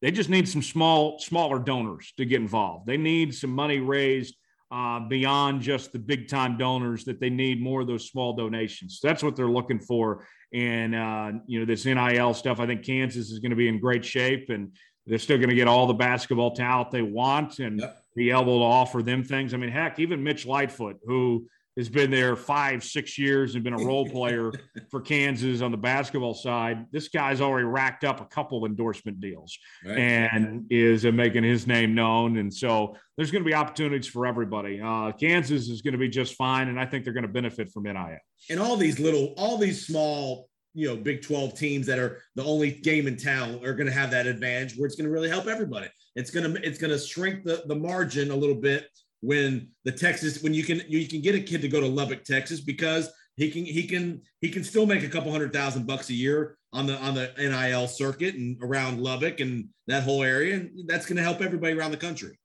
they just need some small, smaller donors to get involved. They need some money raised uh, beyond just the big time donors. That they need more of those small donations. That's what they're looking for. And uh, you know this NIL stuff. I think Kansas is going to be in great shape, and they're still going to get all the basketball talent they want, and Yep. be able to offer them things. I mean, heck, even Mitch Lightfoot, who has been there five, six years and been a role player for Kansas on the basketball side. This guy's already racked up a couple endorsement deals Right. and is uh, making his name known. And so there's going to be opportunities for everybody. Uh, Kansas is going to be just fine, and I think they're going to benefit from NIL. and all these little, all these small, you know, Big 12 teams that are the only game in town are going to have that advantage where it's going to really help everybody. It's going to it's going to shrink the the margin a little bit when the Texas when you can you can get a kid to go to Lubbock, Texas because he can he can he can still make a couple hundred thousand bucks a year on the on the NIL circuit and around Lubbock and that whole area and that's going to help everybody around the country.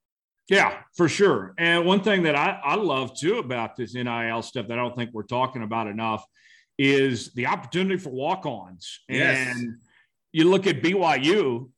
Yeah, for sure. And one thing that I, I love too about this NIL stuff that I don't think we're talking about enough is the opportunity for walk ons. Yes. And you look at BYU,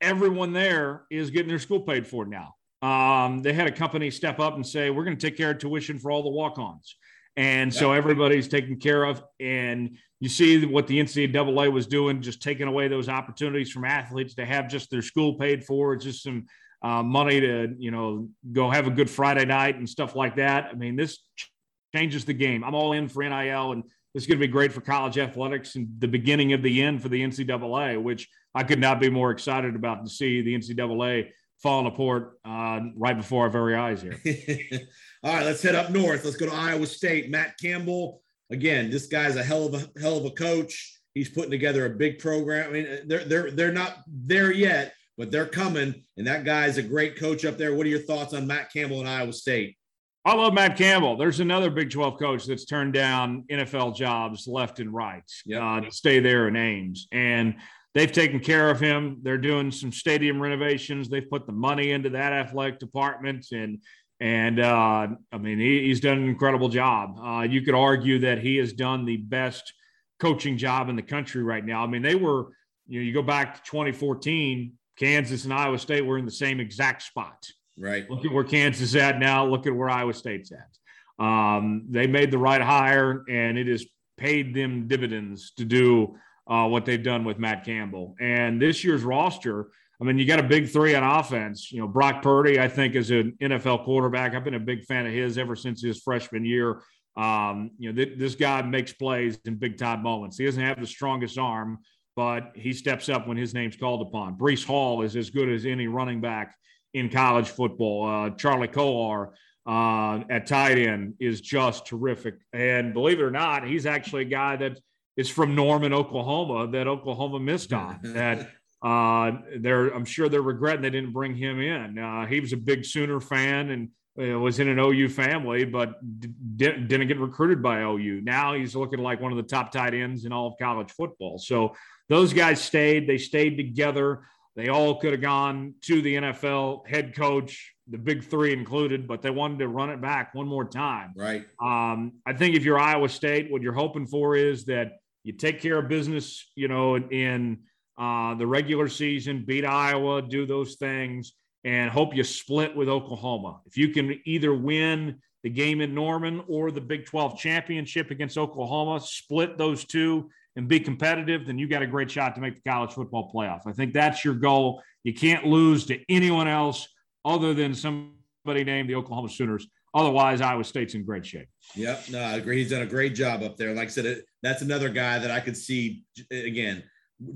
everyone there is getting their school paid for now. Um, they had a company step up and say, we're going to take care of tuition for all the walk ons. And so everybody's taken care of. And you see what the NCAA was doing, just taking away those opportunities from athletes to have just their school paid for, just some uh, money to you know go have a good Friday night and stuff like that. I mean, this ch- changes the game. I'm all in for NIL, and this is going to be great for college athletics and the beginning of the end for the NCAA, which I could not be more excited about to see the NCAA falling apart uh, right before our very eyes here. All right, let's head up north. Let's go to Iowa State. Matt Campbell. Again, this guy's a hell of a hell of a coach. He's putting together a big program. I mean, they're they're they're not there yet, but they're coming. And that guy's a great coach up there. What are your thoughts on Matt Campbell and Iowa State? I love Matt Campbell. There's another Big 12 coach that's turned down NFL jobs left and right Yep. uh, to stay there in Ames. And they've taken care of him. They're doing some stadium renovations. They've put the money into that athletic department. And, and uh, I mean, he, he's done an incredible job. Uh, you could argue that he has done the best coaching job in the country right now. I mean, they were, you know, you go back to 2014, Kansas and Iowa State were in the same exact spot. Right. Look at where Kansas is at now. Look at where Iowa State's at. Um, they made the right hire, and it has paid them dividends to do uh, what they've done with Matt Campbell. And this year's roster, I mean, you got a big three on offense. You know, Brock Purdy, I think, is an NFL quarterback. I've been a big fan of his ever since his freshman year. Um, you know, th- this guy makes plays in big time moments. He doesn't have the strongest arm, but he steps up when his name's called upon. Breece Hall is as good as any running back in college football. Uh, Charlie Kolar uh, at tight end is just terrific. And believe it or not, he's actually a guy that is from Norman, Oklahoma, that Oklahoma missed on. that uh, they're, I'm sure they're regretting they didn't bring him in. Uh, he was a big Sooner fan and uh, was in an OU family, but d- didn't get recruited by OU. Now he's looking like one of the top tight ends in all of college football. So those guys stayed. They stayed together. They all could have gone to the NFL head coach, the big three included, but they wanted to run it back one more time. Right. Um, I think if you're Iowa State, what you're hoping for is that you take care of business, you know, in uh, the regular season, beat Iowa, do those things, and hope you split with Oklahoma. If you can either win the game in Norman or the Big 12 championship against Oklahoma, split those two and be competitive, then you got a great shot to make the college football playoff. I think that's your goal. You can't lose to anyone else other than somebody named the Oklahoma Sooners. Otherwise, Iowa State's in great shape. Yep. No, I agree. He's done a great job up there. Like I said, it, that's another guy that I could see again,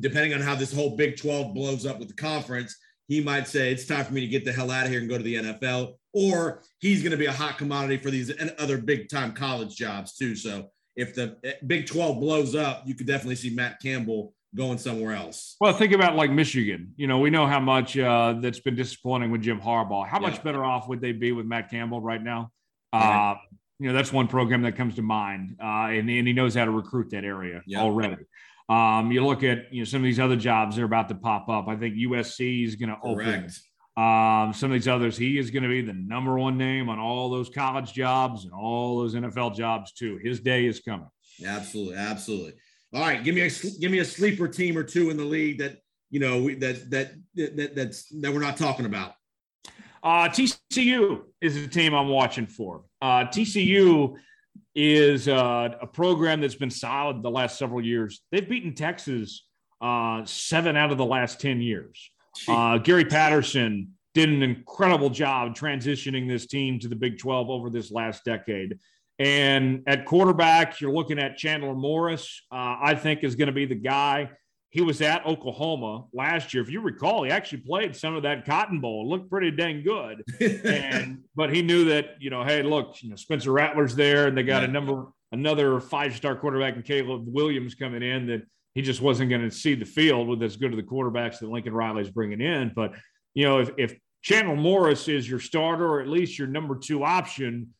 depending on how this whole Big 12 blows up with the conference, he might say it's time for me to get the hell out of here and go to the NFL, or he's going to be a hot commodity for these and other big time college jobs too. So if the eh, Big 12 blows up, you could definitely see Matt Campbell going somewhere else. Well, think about like Michigan. You know, we know how much uh, that's been disappointing with Jim Harbaugh. How much better off would they be with Matt Campbell right now? Right. Uh, you know, that's one program that comes to mind, uh, and, and, he knows how to recruit that area already. Um, you look at you know some of these other jobs they're about to pop up. I think USC is going to open. Um, some of these others, he is going to be the number one name on all those college jobs and all those NFL jobs too. His day is coming. Absolutely, absolutely. All right, give me a give me a sleeper team or two in the league that you know that that that that's that we're not talking about. Uh, TCU is the team I'm watching for. Uh, TCU is uh, a program that's been solid the last several years. They've beaten Texas uh, seven out of the last 10 years. Uh, Gary Patterson did an incredible job transitioning this team to the Big 12 over this last decade. And at quarterback, you're looking at Chandler Morris, uh, I think is going to be the guy. He was at Oklahoma last year. If you recall, he actually played some of that Cotton Bowl. It looked pretty dang good. and but he knew that, you know, hey, look, you know, Spencer Rattler's there, and they got yeah. a number another five-star quarterback in Caleb Williams coming in that he just wasn't going to see the field with as good of the quarterbacks that Lincoln Riley's bringing in. But you know, if, if Chandler Morris is your starter or at least your number two option,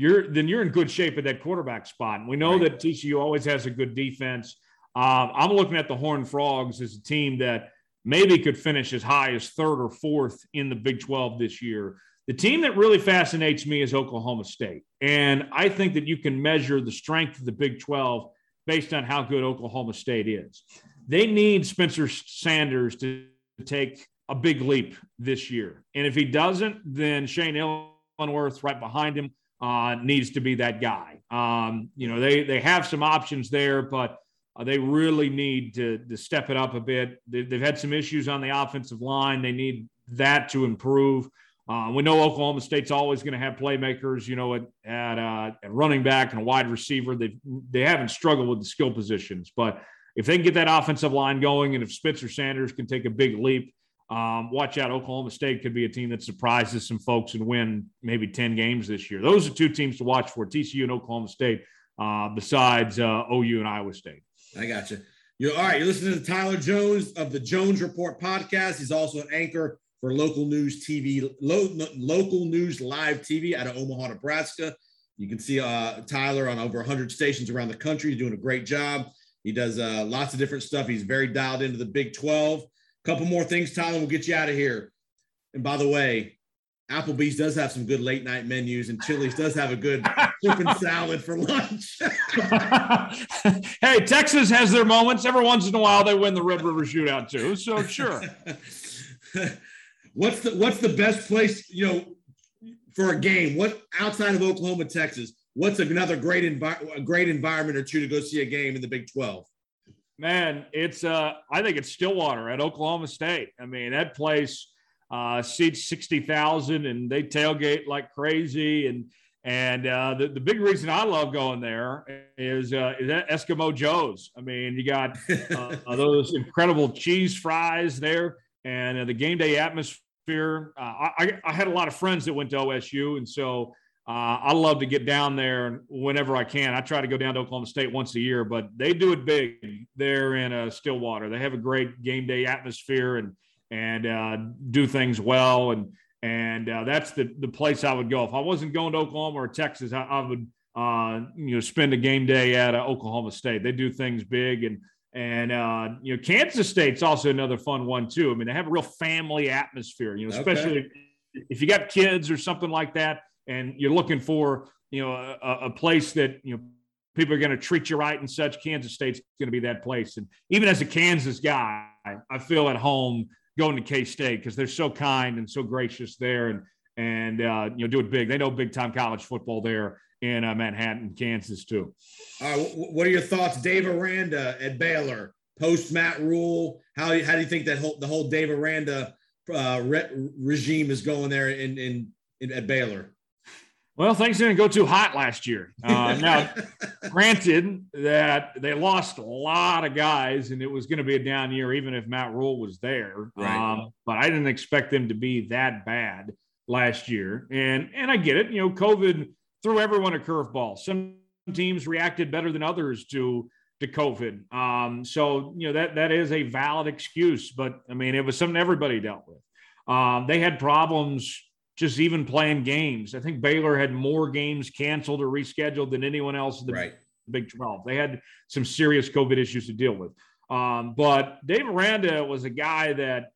you're then you're in good shape at that quarterback spot. And we know right. that TCU always has a good defense. Um, I'm looking at the Horned Frogs as a team that maybe could finish as high as third or fourth in the Big 12 this year. The team that really fascinates me is Oklahoma State. And I think that you can measure the strength of the Big 12 based on how good Oklahoma State is. They need Spencer Sanders to take a big leap this year. And if he doesn't, then Shane Illingworth right behind him uh, needs to be that guy. Um, you know, they they have some options there, but uh, they really need to, to step it up a bit. They, have had some issues on the offensive line. They need that to improve. Uh, we know Oklahoma State's always going to have playmakers, you know, at at, uh, at, running back and a wide receiver. They they haven't struggled with the skill positions, but if they can get that offensive line going, and if Spencer Sanders can take a big leap, um, watch out. Oklahoma State could be a team that surprises some folks and win maybe 10 games this year. Those are two teams to watch for TCU and Oklahoma State, uh, besides uh, OU and Iowa State. I got you. You're all right. You're listening to Tyler Jones of the Jones Report podcast. He's also an anchor for local news TV, lo- local news live TV out of Omaha, Nebraska. You can see uh, Tyler on over 100 stations around the country. He's doing a great job. He does uh, lots of different stuff. He's very dialed into the Big 12 couple more things, Tyler, we'll get you out of here. And by the way, Applebee's does have some good late night menus, and Chili's does have a good soup and salad for lunch. hey, Texas has their moments. Every once in a while, they win the Red River Shootout too. So sure. what's the What's the best place you know for a game? What outside of Oklahoma, Texas? what's another great envi- a great environment or two to go see a game in the Big 12? Man, it's uh, I think it's Stillwater at Oklahoma State. I mean, that place uh, seats sixty thousand, and they tailgate like crazy. And and uh, the the big reason I love going there is uh, is that Eskimo Joe's. I mean, you got uh, those incredible cheese fries there, and uh, the game day atmosphere. Uh, I, I had a lot of friends that went to OSU, and so uh, I love to get down there whenever I can. I try to go down to Oklahoma State once a year, but they do it big there in uh, Stillwater. They have a great game day atmosphere and and uh, do things well, and and uh, that's the the place I would go if I wasn't going to Oklahoma or Texas. I, I would uh, you know spend a game day at uh, Oklahoma State. They do things big and. And you know, Kansas State's also another fun one too. I mean, they have a real family atmosphere. You know, especially okay. if you got kids or something like that and you're looking for you know a, a place that you know people are going to treat you right and such kansas state's going to be that place. And even as a kansas guy i feel at home going to k-state because they're so kind and so gracious there and and uh, you know do it big. They know big time college football there in uh, manhattan kansas too. Uh, what are your thoughts dave aranda at baylor? Post Matt Rhule? how, how do you think that whole the whole dave aranda uh, re- regime is going there in, in, in at baylor well, things didn't go too hot last year. Uh, now, granted that they lost a lot of guys, and it was going to be a down year, even if Matt Rhule was there. Right. Um, but I didn't expect them to be that bad last year, and and I get it. You know, COVID threw everyone a curveball. Some teams reacted better than others to to COVID. Um, so you know that that is a valid excuse, but I mean, it was something everybody dealt with. Um, they had problems just even playing games. I think Baylor had more games canceled or rescheduled than anyone else in the right. Big 12. They had some serious COVID issues to deal with. Um, but Dave Aranda was a guy that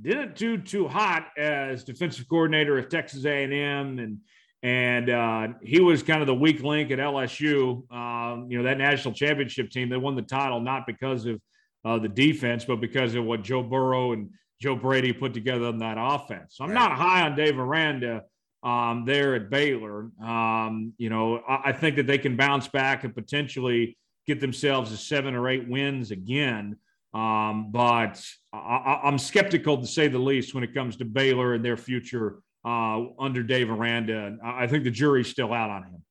didn't do too hot as defensive coordinator of Texas A&M, and and uh, he was kind of the weak link at LSU. Um, you know that national championship team. They won the title not because of uh, the defense, but because of what Joe Burrow and Joe Brady put together in that offense. So I'm right. not high on Dave Aranda um, there at Baylor. Um, you know, I, I, think that they can bounce back and potentially get themselves to seven or eight wins again. Um, but I, am skeptical to say the least when it comes to Baylor and their future uh, under Dave Aranda. I think the jury's still out on him.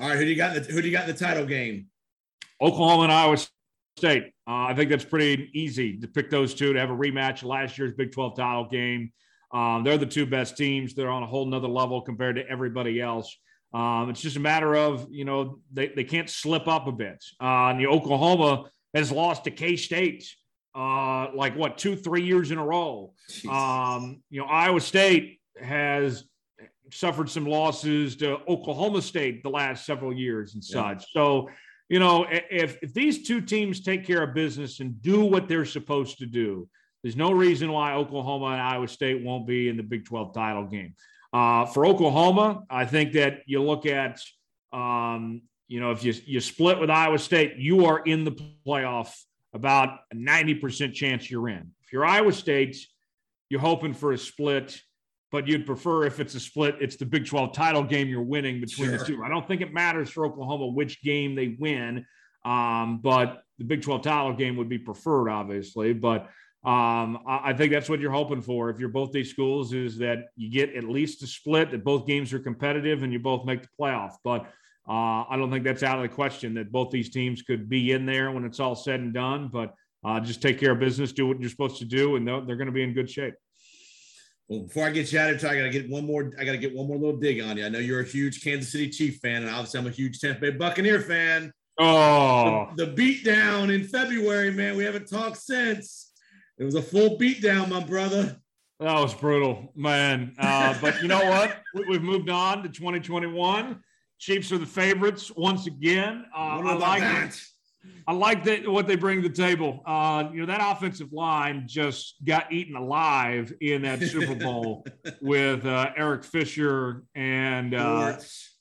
All right, who do you got? The, who do you got in the title game? Oklahoma and Iowa State. Uh, I think that's pretty easy to pick those two to have a rematch last year's Big 12 title game. Um, they're the two best teams. They're on a whole nother level compared to everybody else. Um, it's just a matter of, you know, they, they can't slip up a bit. Uh, the Oklahoma has lost to K State uh, like what, two, three years in a row. Um, you know, Iowa State has suffered some losses to Oklahoma State the last several years and such. Yeah. So, you know, if, if these two teams take care of business and do what they're supposed to do, there's no reason why Oklahoma and Iowa State won't be in the Big 12 title game. Uh, for Oklahoma, I think that you look at, um, you know, if you, you split with Iowa State, you are in the playoff about a 90% chance you're in. If you're Iowa State, you're hoping for a split but you'd prefer if it's a split, it's the Big 12 title game you're winning between sure. the two. I don't think it matters for Oklahoma which game they win, um, but the Big 12 title game would be preferred, obviously. But um, I, I, think that's what you're hoping for if you're both these schools is that you get at least a split, that both games are competitive and you both make the playoff. But uh, I don't think that's out of the question that both these teams could be in there when it's all said and done. But uh, just take care of business, do what you're supposed to do, and they're, they're going to be in good shape. Well, before I get you out of here, I gotta get one more. I gotta get one more little dig on you. I know you're a huge Kansas City Chief fan, and obviously I'm a huge Tampa Bay Buccaneer fan. Oh, the, the beatdown in February, man. We haven't talked since. It was a full beatdown, my brother. That was brutal, man. Uh, but you know what? We, have moved on to 2021. Chiefs are the favorites once again. Uh, I like that? it. I like that what they bring to the table. Uh, you know that offensive line just got eaten alive in that Super Bowl with uh, Eric Fisher and uh,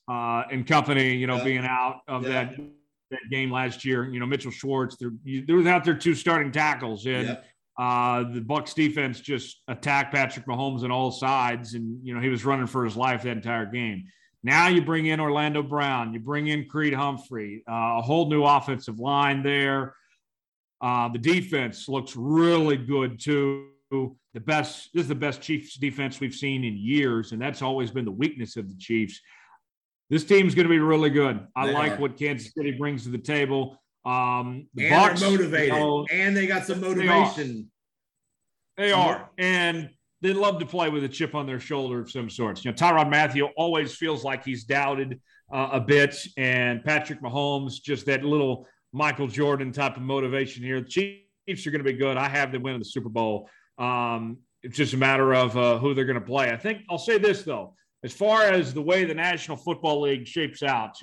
uh, and company. You know, yep. being out of yep. that that game last year. You know, Mitchell Schwartz. There was out there two starting tackles, and yep. uh, the Bucs defense just attacked Patrick Mahomes on all sides, and you know he was running for his life that entire game. Now you bring in Orlando Brown, you bring in Creed Humphrey, uh, a whole new offensive line there. Uh, the defense looks really good too. The best, this is the best Chiefs defense we've seen in years, and that's always been the weakness of the Chiefs. This team's going to be really good. I They like are. what Kansas City brings to the table. Um, the and Bucks, they're motivated, you know, and they got some They are. motivation. They are. And they love to play with a chip on their shoulder of some sorts. You know, Tyrann Mathieu always feels like he's doubted uh, a bit, and Patrick Mahomes, just that little Michael Jordan type of motivation here. The Chiefs are going to be good. I have them winning the Super Bowl. Um, it's just a matter of uh, who they're going to play. I think I'll say this, though. As far as the way the National Football League shapes out,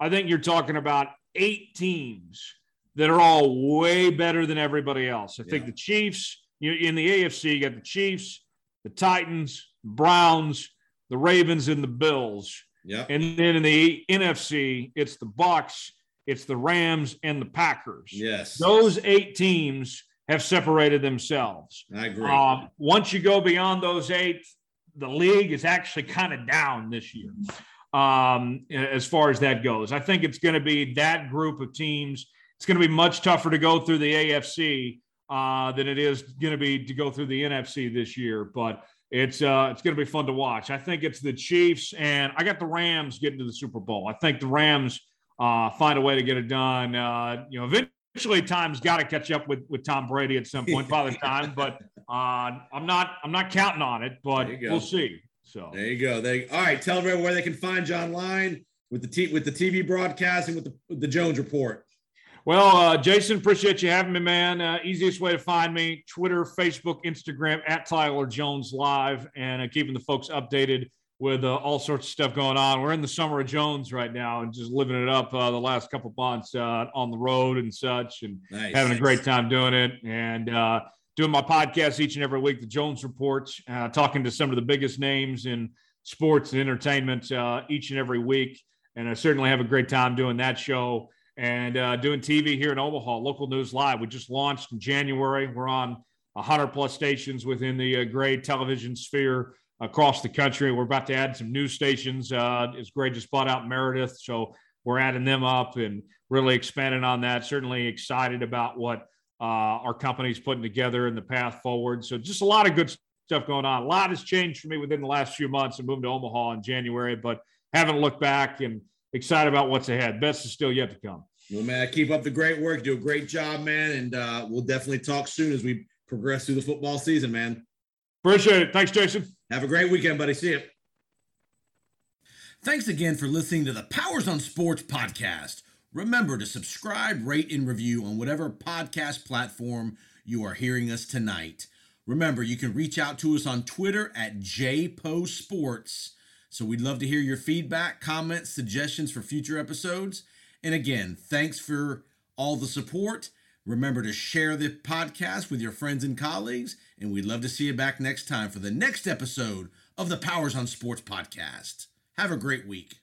I think you're talking about eight teams that are all way better than everybody else. I think the Chiefs, you in the AFC, you got the Chiefs, the Titans, Browns, the Ravens, and the Bills. Yep. And then in the NFC, it's the Bucs, it's the Rams, and the Packers. yes. Those eight teams have separated themselves. I agree. Um, once you go beyond those eight, the league is actually kind of down this year um, as far as that goes. I think it's going to be that group of teams. It's going to be much tougher to go through the AFC uh, than it is going to be to go through the NFC this year. But it's uh, it's going to be fun to watch. I think it's the Chiefs and I got the Rams getting to the Super Bowl. I think the Rams uh, find a way to get it done. Uh, you know, eventually time's got to catch up with with Tom Brady at some point, Father Time. But uh, I'm not I'm not counting on it, but There you go. we'll see. So There you go. They all right. Tell everyone where they can find you online with the t- with the TV broadcast and with the, with the Jones Report. Well, uh, Jason, appreciate you having me, man. Uh, easiest way to find me: Twitter, Facebook, Instagram at Tyler Jones Live, and uh, keeping the folks updated with uh, all sorts of stuff going on. We're in the summer of Jones right now, and just living it up uh, the last couple months uh, on the road and such, and Nice. having a great time doing it, and uh, doing my podcast each and every week, the Jones Reports, uh, talking to some of the biggest names in sports and entertainment uh, each and every week. And I certainly have a great time doing that show and uh, doing TV here in Omaha, local news live. We just launched in January. We're on 100 plus stations within the uh, gray television sphere across the country. We're about to add some new stations. Uh, it's great just bought out Meredith, so we're adding them up and really expanding on that. Certainly excited about what uh, our company's putting together and the path forward. So just a lot of good stuff going on. A lot has changed for me within the last few months. I moved to Omaha in January, but haven't looked back and excited about what's ahead. Best is still yet to come. Well, man, keep up the great work. Do a great job, man, and uh, we'll definitely talk soon as we progress through the football season, man. Appreciate it. Thanks, Jason. Have a great weekend, buddy. See you. Thanks again for listening to the Powers on Sports podcast. Remember to subscribe, rate, and review on whatever podcast platform you are hearing us tonight. Remember, you can reach out to us on Twitter at JPoSports. So we'd love to hear your feedback, comments, suggestions for future episodes. And again, thanks for all the support. Remember to share the podcast with your friends and colleagues. And we'd love to see you back next time for the next episode of the Powers on Sports podcast. Have a great week.